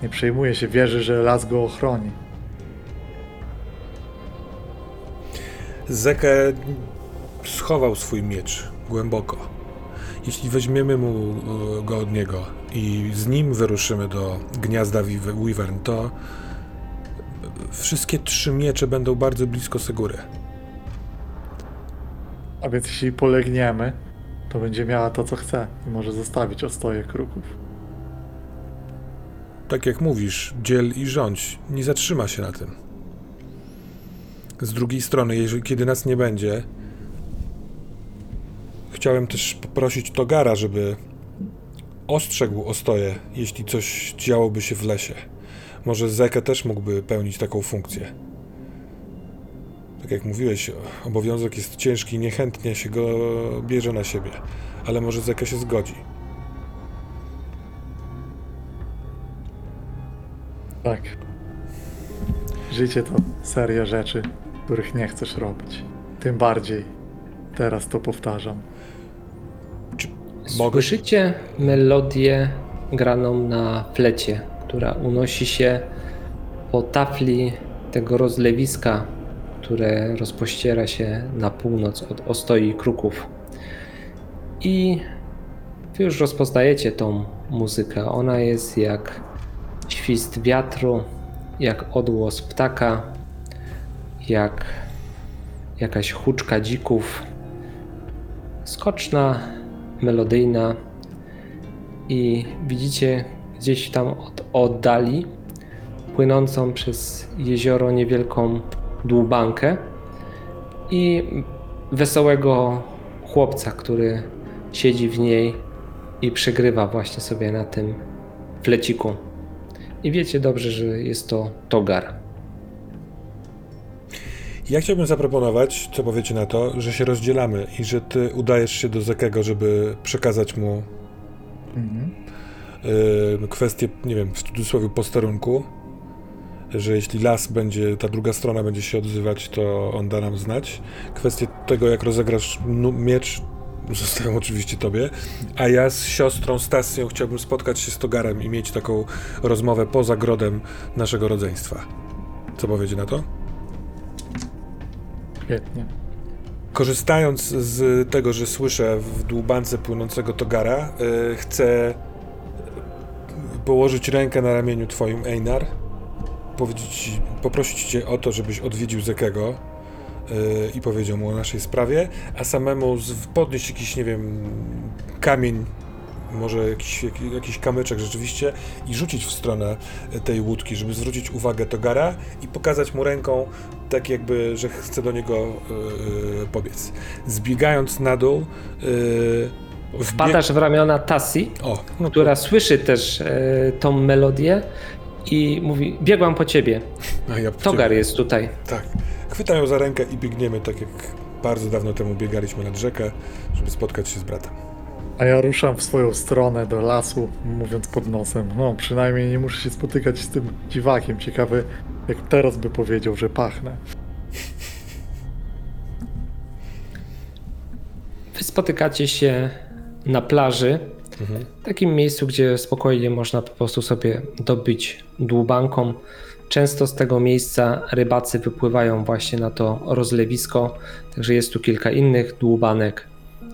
nie przejmuje się, wierzy, że las go ochroni. Zekę schował swój miecz głęboko. Jeśli weźmiemy mu e, go od niego i z nim wyruszymy do gniazda Wyvern, to wszystkie trzy miecze będą bardzo blisko Segury. A więc jeśli polegniemy, to będzie miała to, co chce i może zostawić ostoje kruków. Tak jak mówisz, dziel i rządź, nie zatrzyma się na tym. Z drugiej strony, jeżeli kiedy nas nie będzie, chciałem też poprosić Togara, żeby ostrzegł ostoje, jeśli coś działoby się w lesie. Może Zeke też mógłby pełnić taką funkcję. Tak jak mówiłeś, obowiązek jest ciężki i niechętnie się go bierze na siebie, ale może Zeke się zgodzi. Tak. Życie to seria rzeczy, których nie chcesz robić. Tym bardziej teraz to powtarzam. Mogę- Słyszycie melodię graną na flecie, która unosi się po tafli tego rozlewiska, które rozpościera się na północ od ostoi kruków. I wy już rozpoznajecie tą muzykę. Ona jest jak świst wiatru, jak odgłos ptaka, jak jakaś huczka dzików. Skoczna, melodyjna i widzicie gdzieś tam od oddali płynącą przez jezioro niewielką dłubankę i wesołego chłopca, który siedzi w niej i przegrywa właśnie sobie na tym fleciku. I wiecie dobrze, że jest to Togar. Ja chciałbym zaproponować, co powiecie na to, że się rozdzielamy i że ty udajesz się do Zekego, żeby przekazać mu Mhm. y, kwestię, nie wiem, w cudzysłowie posterunku, że jeśli las będzie, ta druga strona będzie się odzywać, to on da nam znać. Kwestię tego, jak rozegrasz miecz, zostawiam oczywiście tobie, a ja z siostrą Stacją chciałbym spotkać się z Togarem i mieć taką rozmowę poza grodem naszego rodzeństwa. Co powiecie na to? Świetnie. Korzystając z tego, że słyszę w dłubance płynącego togara, y, chcę położyć rękę na ramieniu twoim, Einar, powiedzieć, poprosić cię o to, żebyś odwiedził Zekego y, i powiedział mu o naszej sprawie, a samemu z, podnieść jakiś, nie wiem, kamień, może jakiś, jakiś kamyczek rzeczywiście i rzucić w stronę tej łódki, żeby zwrócić uwagę Togara i pokazać mu ręką, tak jakby, że chce do niego yy, pobiec. Zbiegając na dół, yy, Wpadasz w ramiona Tassi, O, no to, która słyszy też e, tą melodię i mówi: Biegłam po ciebie. a ja po Togar ciebie- jest tutaj. Tak. Chwytam ją za rękę i biegniemy tak jak bardzo dawno temu biegaliśmy nad rzekę, żeby spotkać się z bratem. A ja ruszam w swoją stronę do lasu, mówiąc pod nosem. No, przynajmniej nie muszę się spotykać z tym dziwakiem. Ciekawy, jak teraz by powiedział, że pachnę. Wy spotykacie się na plaży, Mhm. takim miejscu, gdzie spokojnie można po prostu sobie dobyć dłubanką. Często z tego miejsca rybacy wypływają właśnie na to rozlewisko, także jest tu kilka innych dłubanek.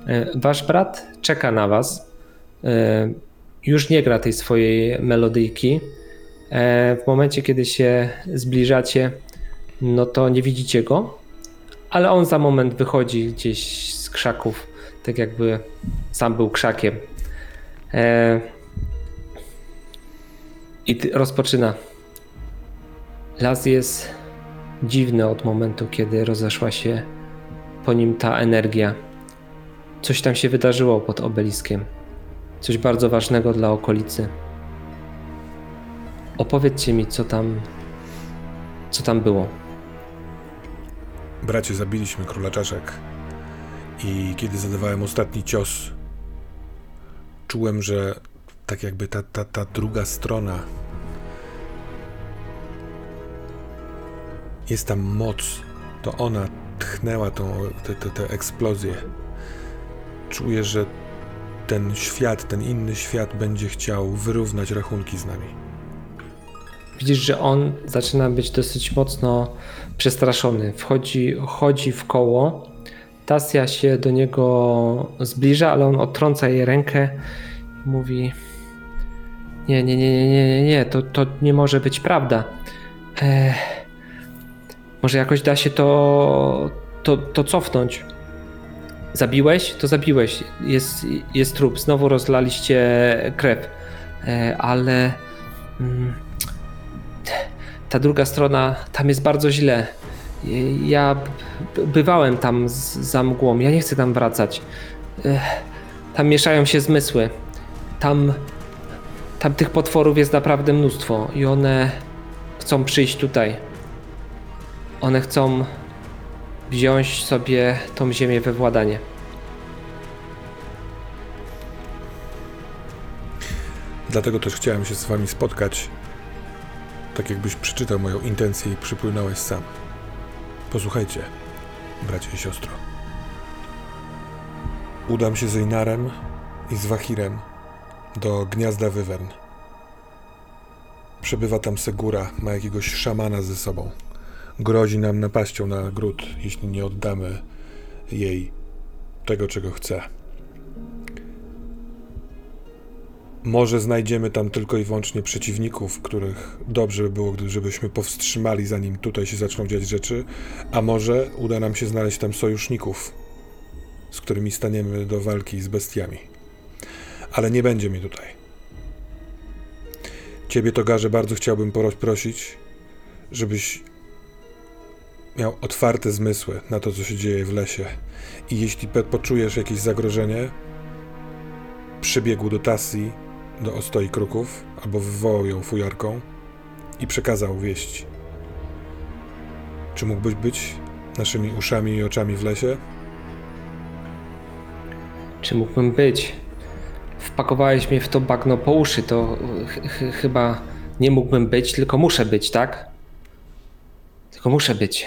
E, Wasz brat czeka na was. E, Już nie gra tej swojej melodyjki. E, W momencie, kiedy się zbliżacie, no to nie widzicie go, ale on za moment wychodzi gdzieś z krzaków, tak jakby sam był krzakiem. E, I rozpoczyna. Las jest dziwny od momentu, kiedy rozeszła się po nim ta energia. Coś tam się wydarzyło pod obeliskiem. Coś bardzo ważnego dla okolicy. Opowiedzcie mi, co tam, co tam było. Bracie, zabiliśmy króla czaszek. I kiedy zadawałem ostatni cios, czułem, że tak jakby ta, ta, ta druga strona jest tam moc. To ona tchnęła tą, tę te, te eksplozję. Czuję, że ten świat, ten inny świat będzie chciał wyrównać rachunki z nami. Widzisz, że on zaczyna być dosyć mocno przestraszony. Wchodzi, chodzi w koło. Tasja się do niego zbliża, ale on odtrąca jej rękę i mówi: Nie, nie, nie, nie, nie, nie, nie, to, to nie może być prawda. Ech, może jakoś da się to, to, to cofnąć. Zabiłeś? To zabiłeś. Jest, jest trup. Znowu rozlaliście krew. E, ale. Mm, ta druga strona, tam jest bardzo źle. Ja bywałem tam za mgłą, ja nie chcę tam wracać. Tam mieszają się zmysły. Tam, tam tych potworów jest naprawdę mnóstwo i one chcą przyjść tutaj. One chcą wziąć sobie tą ziemię we władanie. Dlatego też chciałem się z wami spotkać, tak jakbyś przeczytał moją intencję i przypłynąłeś sam. Posłuchajcie, bracie i siostro. Udam się z Einarem i z Wahirem do gniazda Wywern. Przebywa tam Segura, ma jakiegoś szamana ze sobą. Grozi nam napaścią na gród, jeśli nie oddamy jej tego, czego chce. Może znajdziemy tam tylko i wyłącznie przeciwników, których dobrze by było, żebyśmy powstrzymali, zanim tutaj się zaczną dziać rzeczy, a może uda nam się znaleźć tam sojuszników, z którymi staniemy do walki z bestiami. Ale nie będzie mi tutaj. Ciebie, Togarze, bardzo chciałbym prosić, żebyś miał otwarte zmysły na to, co się dzieje w lesie. I jeśli poczujesz jakieś zagrożenie, przybiegł do Tassi, do ostoi kruków, albo wywołał ją fujarką i przekazał wieść. Czy mógłbyś być naszymi uszami i oczami w lesie? Czy mógłbym być? Wpakowałeś mnie w to bagno po uszy, to ch- ch- chyba nie mógłbym być, tylko muszę być, tak? Tylko muszę być.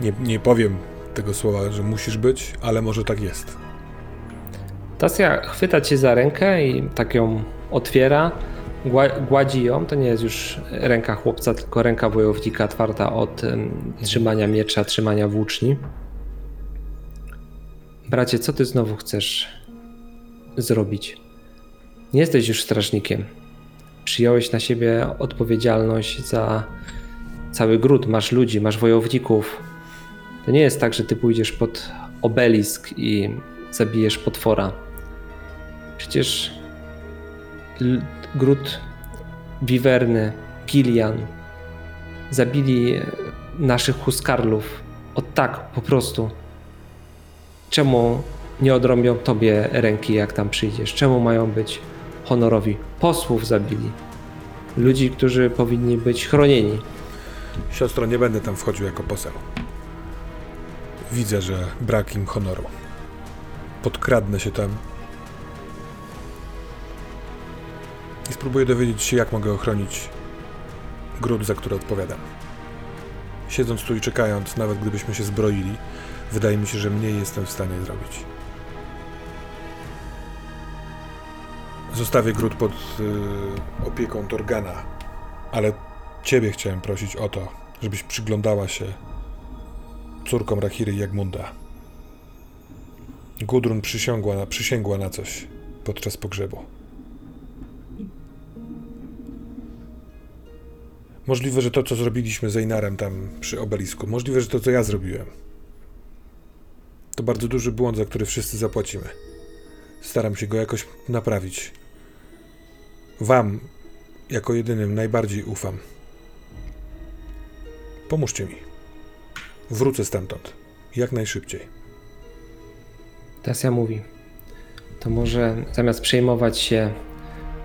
Nie, nie powiem tego słowa, że musisz być, ale może tak jest. Tasja chwyta cię za rękę i tak ją otwiera, gła- gładzi ją. To nie jest już ręka chłopca, tylko ręka wojownika twarda od trzymania miecza, trzymania włóczni. Bracie, co ty znowu chcesz zrobić? Nie jesteś już strażnikiem. Przyjąłeś na siebie odpowiedzialność za cały gród. Masz ludzi, masz wojowników. To nie jest tak, że ty pójdziesz pod obelisk i zabijesz potwora. Przecież Grut, Wiwerny, Gillian zabili naszych huskarlów. O tak, po prostu. Czemu nie odrąbią tobie ręki, jak tam przyjdziesz? Czemu mają być honorowi? Posłów zabili. Ludzi, którzy powinni być chronieni. Siostro, nie będę tam wchodził jako poseł. Widzę, że brak im honoru. Podkradnę się tam i spróbuję dowiedzieć się, jak mogę ochronić gród, za który odpowiadam. Siedząc tu i czekając, nawet gdybyśmy się zbroili, wydaje mi się, że mniej jestem w stanie zrobić. Zostawię gród pod y, opieką Torgana, ale Ciebie chciałem prosić o to, żebyś przyglądała się córkom Rachiry i Jagmunda. Gudrun przysiągła przysięgła na coś podczas pogrzebu. Możliwe, że to, co zrobiliśmy z Einarem tam przy obelisku, możliwe, że to, co ja zrobiłem, to bardzo duży błąd, za który wszyscy zapłacimy. Staram się go jakoś naprawić. Wam, jako jedynym, najbardziej ufam. Pomóżcie mi. Wrócę stamtąd. Jak najszybciej. Tasja mówi, to może zamiast przejmować się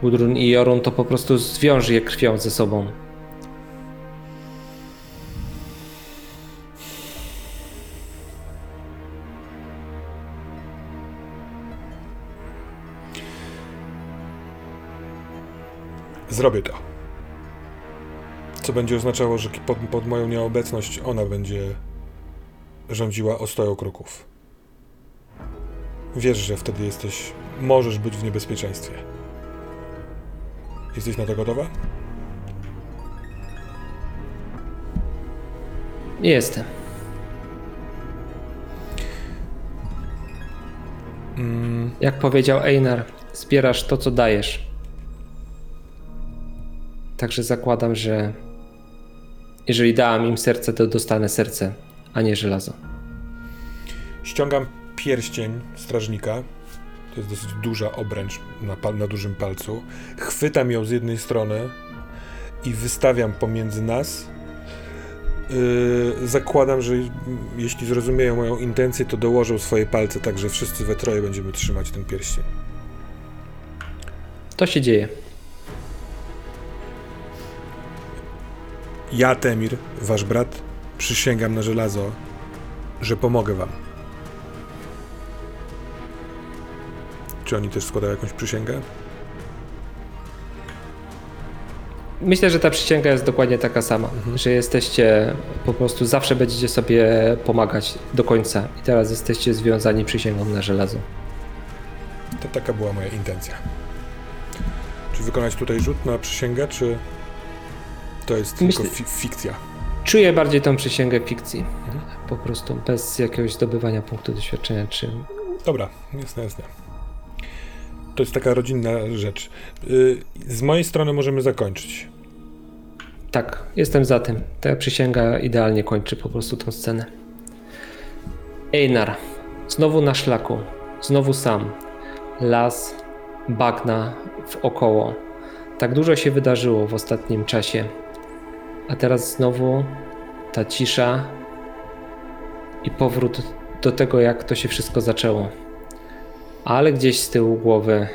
Gudrun i Jorun, to po prostu zwiąż je krwią ze sobą. Zrobię to. Co będzie oznaczało, że pod, pod moją nieobecność ona będzie rządziła ostoją kruków. Wiesz, że wtedy jesteś. Możesz być w niebezpieczeństwie. Jesteś na to gotowa? Jestem. Mm, Jak powiedział Einar, zbierasz to, co dajesz. Także zakładam, że jeżeli dałam im serce, to dostanę serce, a nie żelazo. ściągam pierścień strażnika. To jest dosyć duża obręcz na, na dużym palcu. Chwytam ją z jednej strony i wystawiam pomiędzy nas. Yy, zakładam, że jeśli zrozumieją moją intencję, to dołożą swoje palce, tak że wszyscy we troje będziemy trzymać ten pierścień. To się dzieje. Ja, Temir, wasz brat, przysięgam na żelazo, że pomogę wam. Czy oni też składają jakąś przysięgę? Myślę, że ta przysięga jest dokładnie taka sama, że jesteście po prostu zawsze będziecie sobie pomagać do końca i teraz jesteście związani przysięgą na żelazo. To taka była moja intencja. Czy wykonać tutaj rzut na przysięgę, czy to jest Myślę- tylko fi- fikcja? Czuję bardziej tą przysięgę fikcji, Mhm. po prostu bez jakiegoś zdobywania punktu doświadczenia czy Dobra, jasne, jasne. To jest taka rodzinna rzecz. Y, Z mojej strony możemy zakończyć. Tak, jestem za tym. Ta przysięga idealnie kończy po prostu tą scenę. Einar, znowu na szlaku, znowu sam. Las, bagna wokoło. Tak dużo się wydarzyło w ostatnim czasie. A teraz znowu ta cisza i powrót do tego, jak to się wszystko zaczęło. Ale gdzieś z tyłu głowy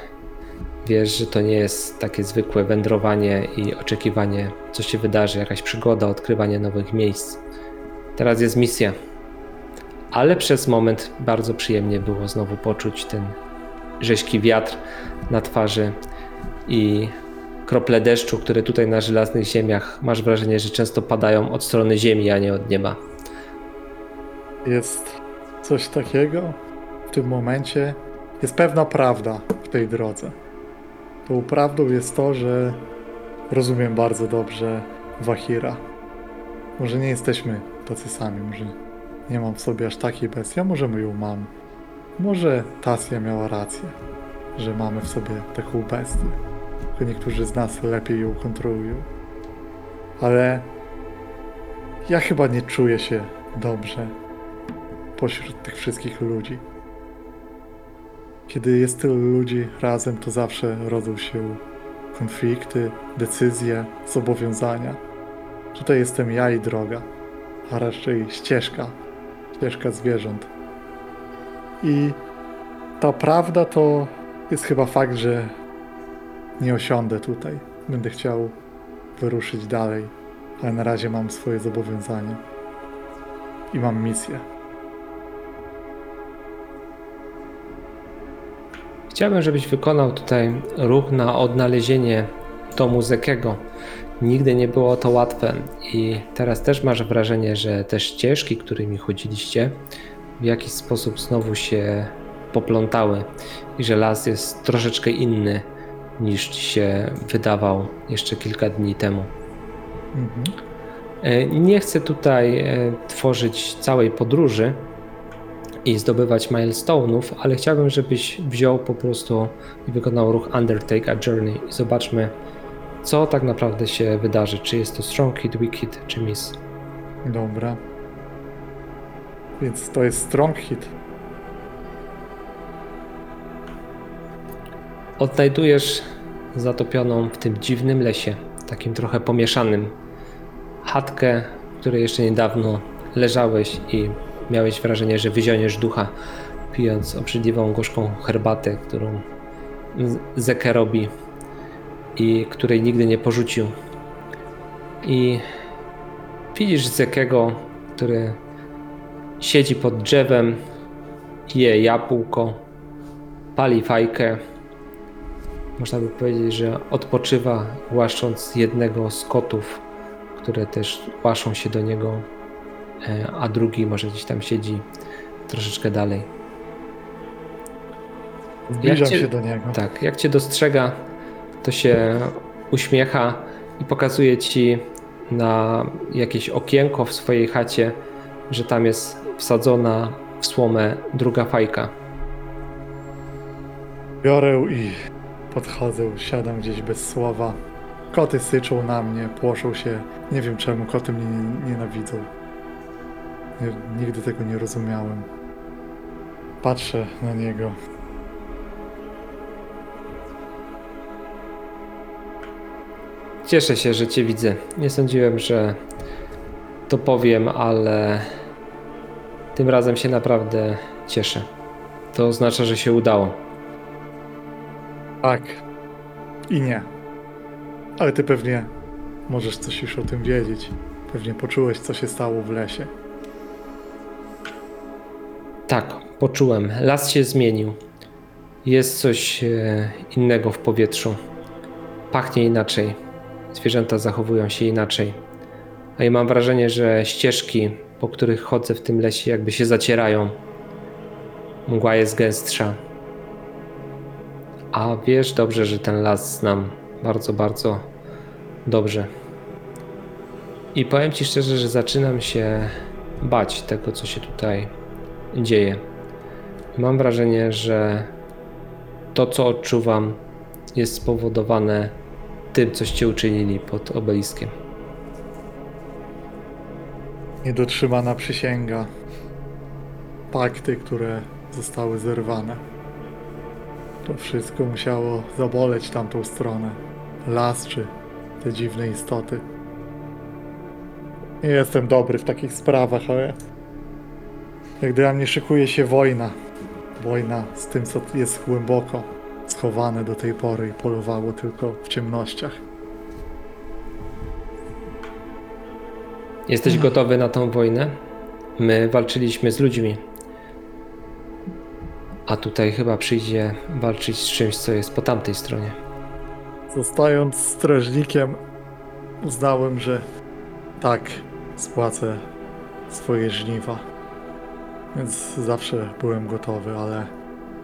Wiesz, że to nie jest takie zwykłe wędrowanie i oczekiwanie, co się wydarzy, jakaś przygoda, odkrywanie nowych miejsc. Teraz jest misja. Ale przez moment bardzo przyjemnie było znowu poczuć ten rzeźki wiatr na twarzy i krople deszczu, które tutaj na żelaznych ziemiach masz wrażenie, że często padają od strony ziemi, a nie od nieba. Jest coś takiego w tym momencie. Jest pewna prawda w tej drodze. Tą prawdą jest to, że rozumiem bardzo dobrze Wahira. Może nie jesteśmy tacy sami, może nie mam w sobie aż takiej bestii, a może my ją. Może Tasja miała rację, że mamy w sobie taką bestię. Niektórzy z nas lepiej ją kontrolują. Ale ja chyba nie czuję się dobrze pośród tych wszystkich ludzi. Kiedy jest tylu ludzi razem, to zawsze rodzą się konflikty, decyzje, zobowiązania. Tutaj jestem ja i droga, a raczej ścieżka, ścieżka zwierząt. I ta prawda to jest chyba fakt, że nie osiądę tutaj. Będę chciał wyruszyć dalej, ale na razie mam swoje zobowiązania i mam misję. Chciałbym, żebyś wykonał tutaj ruch na odnalezienie domu Zekiego. Nigdy nie było to łatwe i teraz też masz wrażenie, że te ścieżki, którymi chodziliście, w jakiś sposób znowu się poplątały i że las jest troszeczkę inny niż ci się wydawał jeszcze kilka dni temu. Mhm. E, Nie chcę tutaj e, tworzyć całej podróży i zdobywać milestone'ów, ale chciałbym, żebyś wziął po prostu i wykonał ruch Undertake a Journey i zobaczmy, co tak naprawdę się wydarzy. Czy jest to Strong Hit, Weak Hit, czy Miss. Dobra. Więc to jest strong hit. Odnajdujesz zatopioną w tym dziwnym lesie, takim trochę pomieszanym, chatkę, w której jeszcze niedawno leżałeś i miałeś wrażenie, że wyzioniesz ducha, pijąc obrzydliwą, gorzką herbatę, którą Zeke robi i której nigdy nie porzucił. I widzisz Zekego, który siedzi pod drzewem, je jabłko, pali fajkę. Można by powiedzieć, że odpoczywa, głaszcząc jednego z kotów, które też łaszą się do niego, e, a drugi może gdzieś tam siedzi troszeczkę dalej. Zbliżam cię- się do niego. Tak, jak cię dostrzega, to się uśmiecha i pokazuje ci na jakieś okienko w swojej chacie, że tam jest wsadzona w słomę druga fajka. Biorę i podchodzę, siadam gdzieś bez słowa. Koty syczą na mnie, płoszą się. Nie wiem czemu koty mnie nie- nienawidzą. Nie, nigdy tego nie rozumiałem. Patrzę na niego. Cieszę się, że cię widzę. Nie sądziłem, że to powiem, ale tym razem się naprawdę cieszę. To oznacza, że się udało. Tak. I nie. Ale ty pewnie możesz coś już o tym wiedzieć. Pewnie poczułeś, co się stało w lesie. Tak, poczułem. Las się zmienił. Jest coś e, innego w powietrzu. Pachnie inaczej. Zwierzęta zachowują się inaczej. A ja mam wrażenie, że ścieżki, po których chodzę w tym lesie, jakby się zacierają. Mgła jest gęstsza. A wiesz dobrze, że ten las znam bardzo, bardzo dobrze. I powiem ci szczerze, że zaczynam się bać tego, co się tutaj dzieje. Mam wrażenie, że to, co odczuwam, jest spowodowane tym, coście uczynili pod obeliskiem. Niedotrzymana przysięga. Pakty, które zostały zerwane. To wszystko musiało zaboleć tamtą stronę. Las czy te dziwne istoty. Nie jestem dobry w takich sprawach, ale jak dla mnie szykuje się wojna. Wojna z tym, co jest głęboko schowane do tej pory i polowało tylko w ciemnościach. Jesteś gotowy na tą wojnę? My walczyliśmy z ludźmi. A tutaj chyba przyjdzie walczyć z czymś, co jest po tamtej stronie. Zostając strażnikiem, uznałem, że tak, spłacę swoje żniwa. Więc zawsze byłem gotowy, ale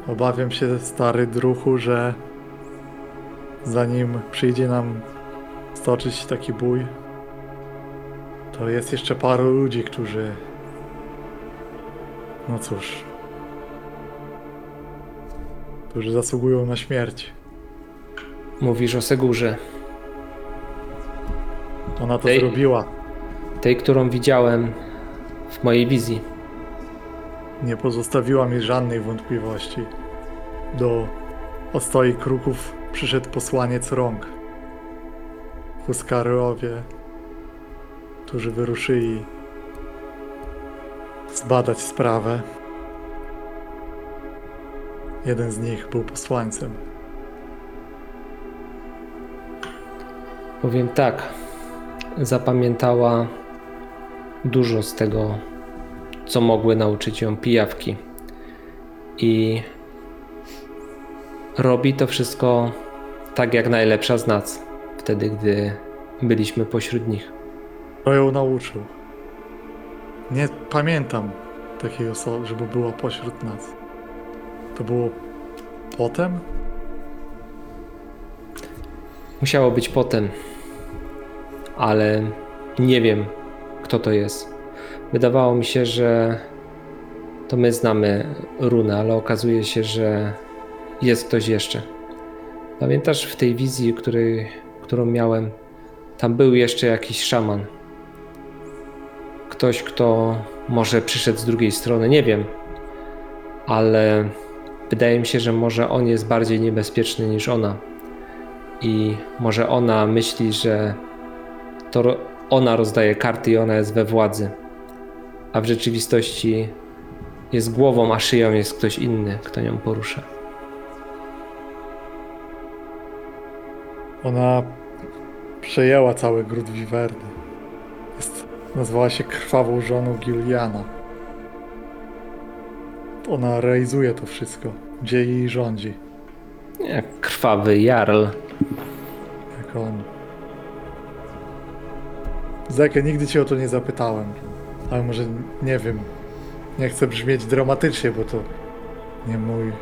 obawiam się, stary druhu, że zanim przyjdzie nam stoczyć taki bój, to jest jeszcze paru ludzi, którzy. No cóż. Którzy zasługują na śmierć. Mówisz o Segurze, Ona to Ej. zrobiła. tej, którą widziałem w mojej wizji. Nie pozostawiła mi żadnej wątpliwości. Do ostoi kruków przyszedł posłaniec rąk. Huskarowie, którzy wyruszyli zbadać sprawę. Jeden z nich był posłańcem. Powiem tak, zapamiętała dużo z tego, co mogły nauczyć ją pijawki. I robi to wszystko tak, jak najlepsza z nas, wtedy, gdy byliśmy pośród nich. Kto ją nauczył? Nie pamiętam takiej osoby, żeby była pośród nas. To było potem? Musiało być potem, ale nie wiem, kto to jest. Wydawało mi się, że to my znamy runę, ale okazuje się, że jest ktoś jeszcze. Pamiętasz w tej wizji, której, którą miałem, tam był jeszcze jakiś szaman. Ktoś, kto może przyszedł z drugiej strony, nie wiem, ale wydaje mi się, że może on jest bardziej niebezpieczny niż ona i może ona myśli, że to ona rozdaje karty i ona jest we władzy, a w rzeczywistości jest głową, a szyją jest ktoś inny, kto nią porusza. Ona przejęła cały gród Wiwerny. Jest, nazwała się krwawą żoną Giliana. Ona realizuje to wszystko. Dzieje i rządzi. Jak krwawy jarl. Jak on. Zekę, nigdy cię o to nie zapytałem. Ale może, nie wiem. Nie chcę brzmieć dramatycznie, bo to nie mój...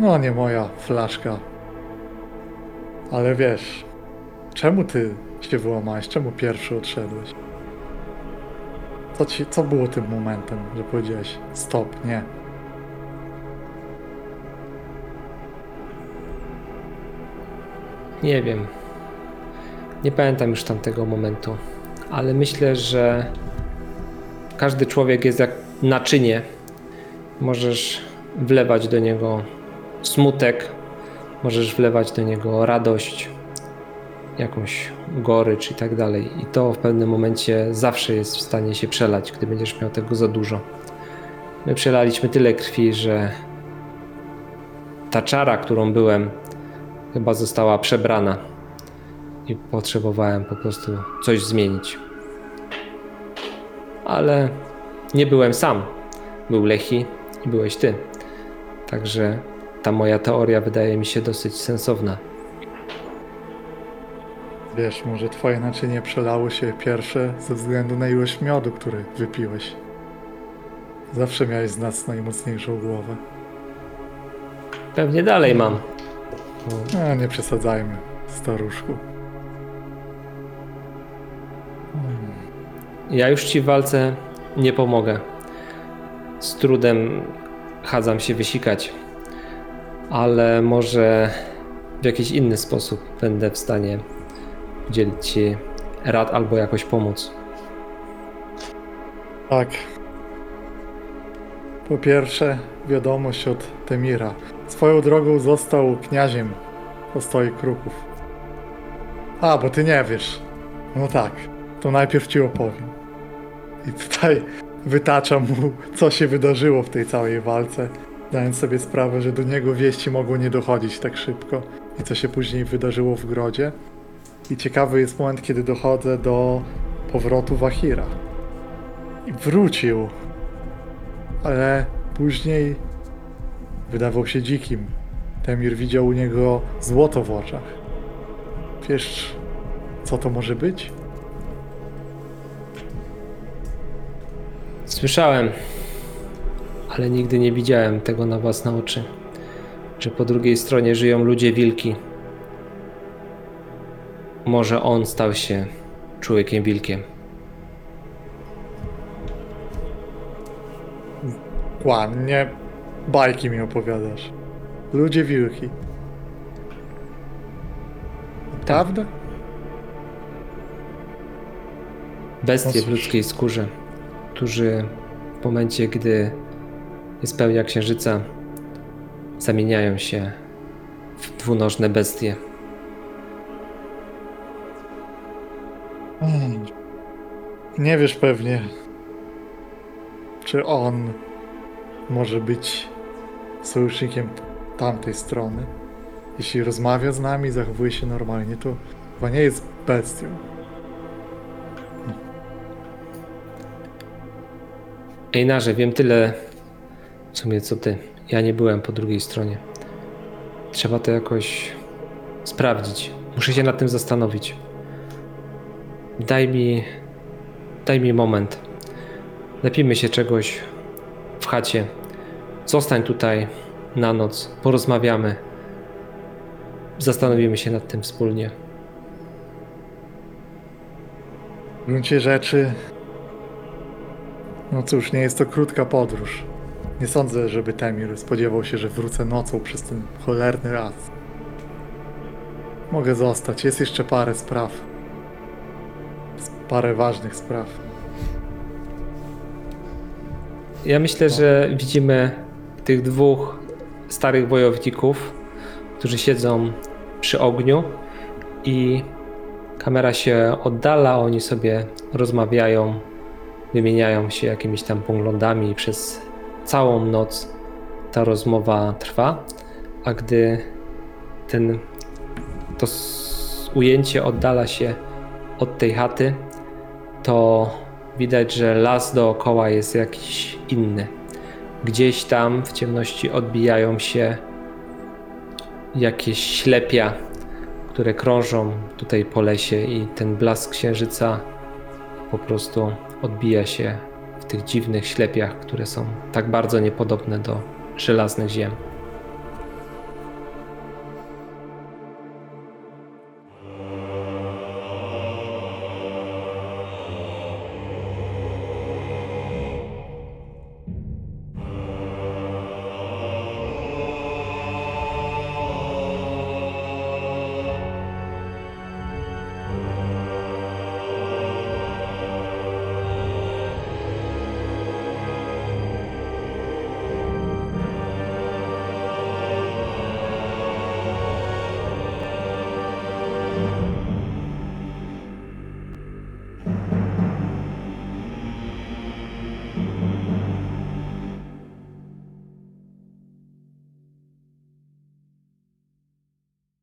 No, nie moja flaszka. Ale wiesz, czemu ty się wyłamałeś? Czemu pierwszy odszedłeś? Co, ci, co było tym momentem, że powiedziałeś stop, nie? Nie wiem. Nie pamiętam już tamtego momentu, ale myślę, że każdy człowiek jest jak naczynie. Możesz wlewać do niego smutek, możesz wlewać do niego radość, jakąś gorycz i tak dalej. I to w pewnym momencie zawsze jest w stanie się przelać, gdy będziesz miał tego za dużo. My przelaliśmy tyle krwi, że ta czara, którą byłem, chyba została przebrana i potrzebowałem po prostu coś zmienić. Ale nie byłem sam. Był Lechi i byłeś ty. Także ta moja teoria wydaje mi się dosyć sensowna. Wiesz, może twoje naczynie przelało się pierwsze ze względu na ilość miodu, który wypiłeś. Zawsze miałeś z nas najmocniejszą głowę. Pewnie dalej mam. A, nie przesadzajmy, staruszku. Ja już ci w walce nie pomogę. Z trudem chadzam się wysikać, ale może w jakiś inny sposób będę w stanie udzielić ci rad albo jakoś pomóc. Tak. Po pierwsze, wiadomość od Temira. Swoją drogą został kniaziem postoi kruków. A, bo ty nie wiesz. No tak, to najpierw ci opowiem. I tutaj wytaczam mu, co się wydarzyło w tej całej walce, dając sobie sprawę, że do niego wieści mogło nie dochodzić tak szybko i co się później wydarzyło w grodzie. I ciekawy jest moment, kiedy dochodzę do powrotu Wahira. I wrócił. Ale później wydawał się dzikim. Temir widział u niego złoto w oczach. Wiesz, co to może być? Słyszałem, ale nigdy nie widziałem tego na własne oczy, że po drugiej stronie żyją ludzie wilki. Może on stał się człowiekiem wilkiem. Kłamnie, bajki mi opowiadasz. Ludzie wilki. Prawda? Bestie w ludzkiej skórze, którzy w momencie, gdy jest pełnia księżyca, zamieniają się w dwunożne bestie. Hmm. Nie wiesz pewnie, czy on może być sojusznikiem tamtej strony. Jeśli rozmawia z nami, zachowuje się normalnie, to chyba nie jest bestią. Ejnarze, wiem tyle w sumie co ty. Ja nie byłem po drugiej stronie. Trzeba to jakoś sprawdzić. Muszę się nad tym zastanowić. Daj mi. Daj mi moment. Napijmy się czegoś w chacie. Zostań tutaj na noc. Porozmawiamy. Zastanowimy się nad tym wspólnie. W gruncie rzeczy, no cóż, nie jest to krótka podróż. Nie sądzę, żeby Temir spodziewał się, że wrócę nocą przez ten cholerny raz. Mogę zostać, jest jeszcze parę spraw. Parę ważnych spraw. Ja myślę, że widzimy tych dwóch starych wojowników, którzy siedzą przy ogniu i kamera się oddala, oni sobie rozmawiają, wymieniają się jakimiś tam poglądami i przez całą noc ta rozmowa trwa, a gdy ten to ujęcie oddala się od tej chaty, to widać, że las dookoła jest jakiś inny. Gdzieś tam w ciemności odbijają się jakieś ślepia, które krążą tutaj po lesie i ten blask księżyca po prostu odbija się w tych dziwnych ślepiach, które są tak bardzo niepodobne do żelaznych ziem.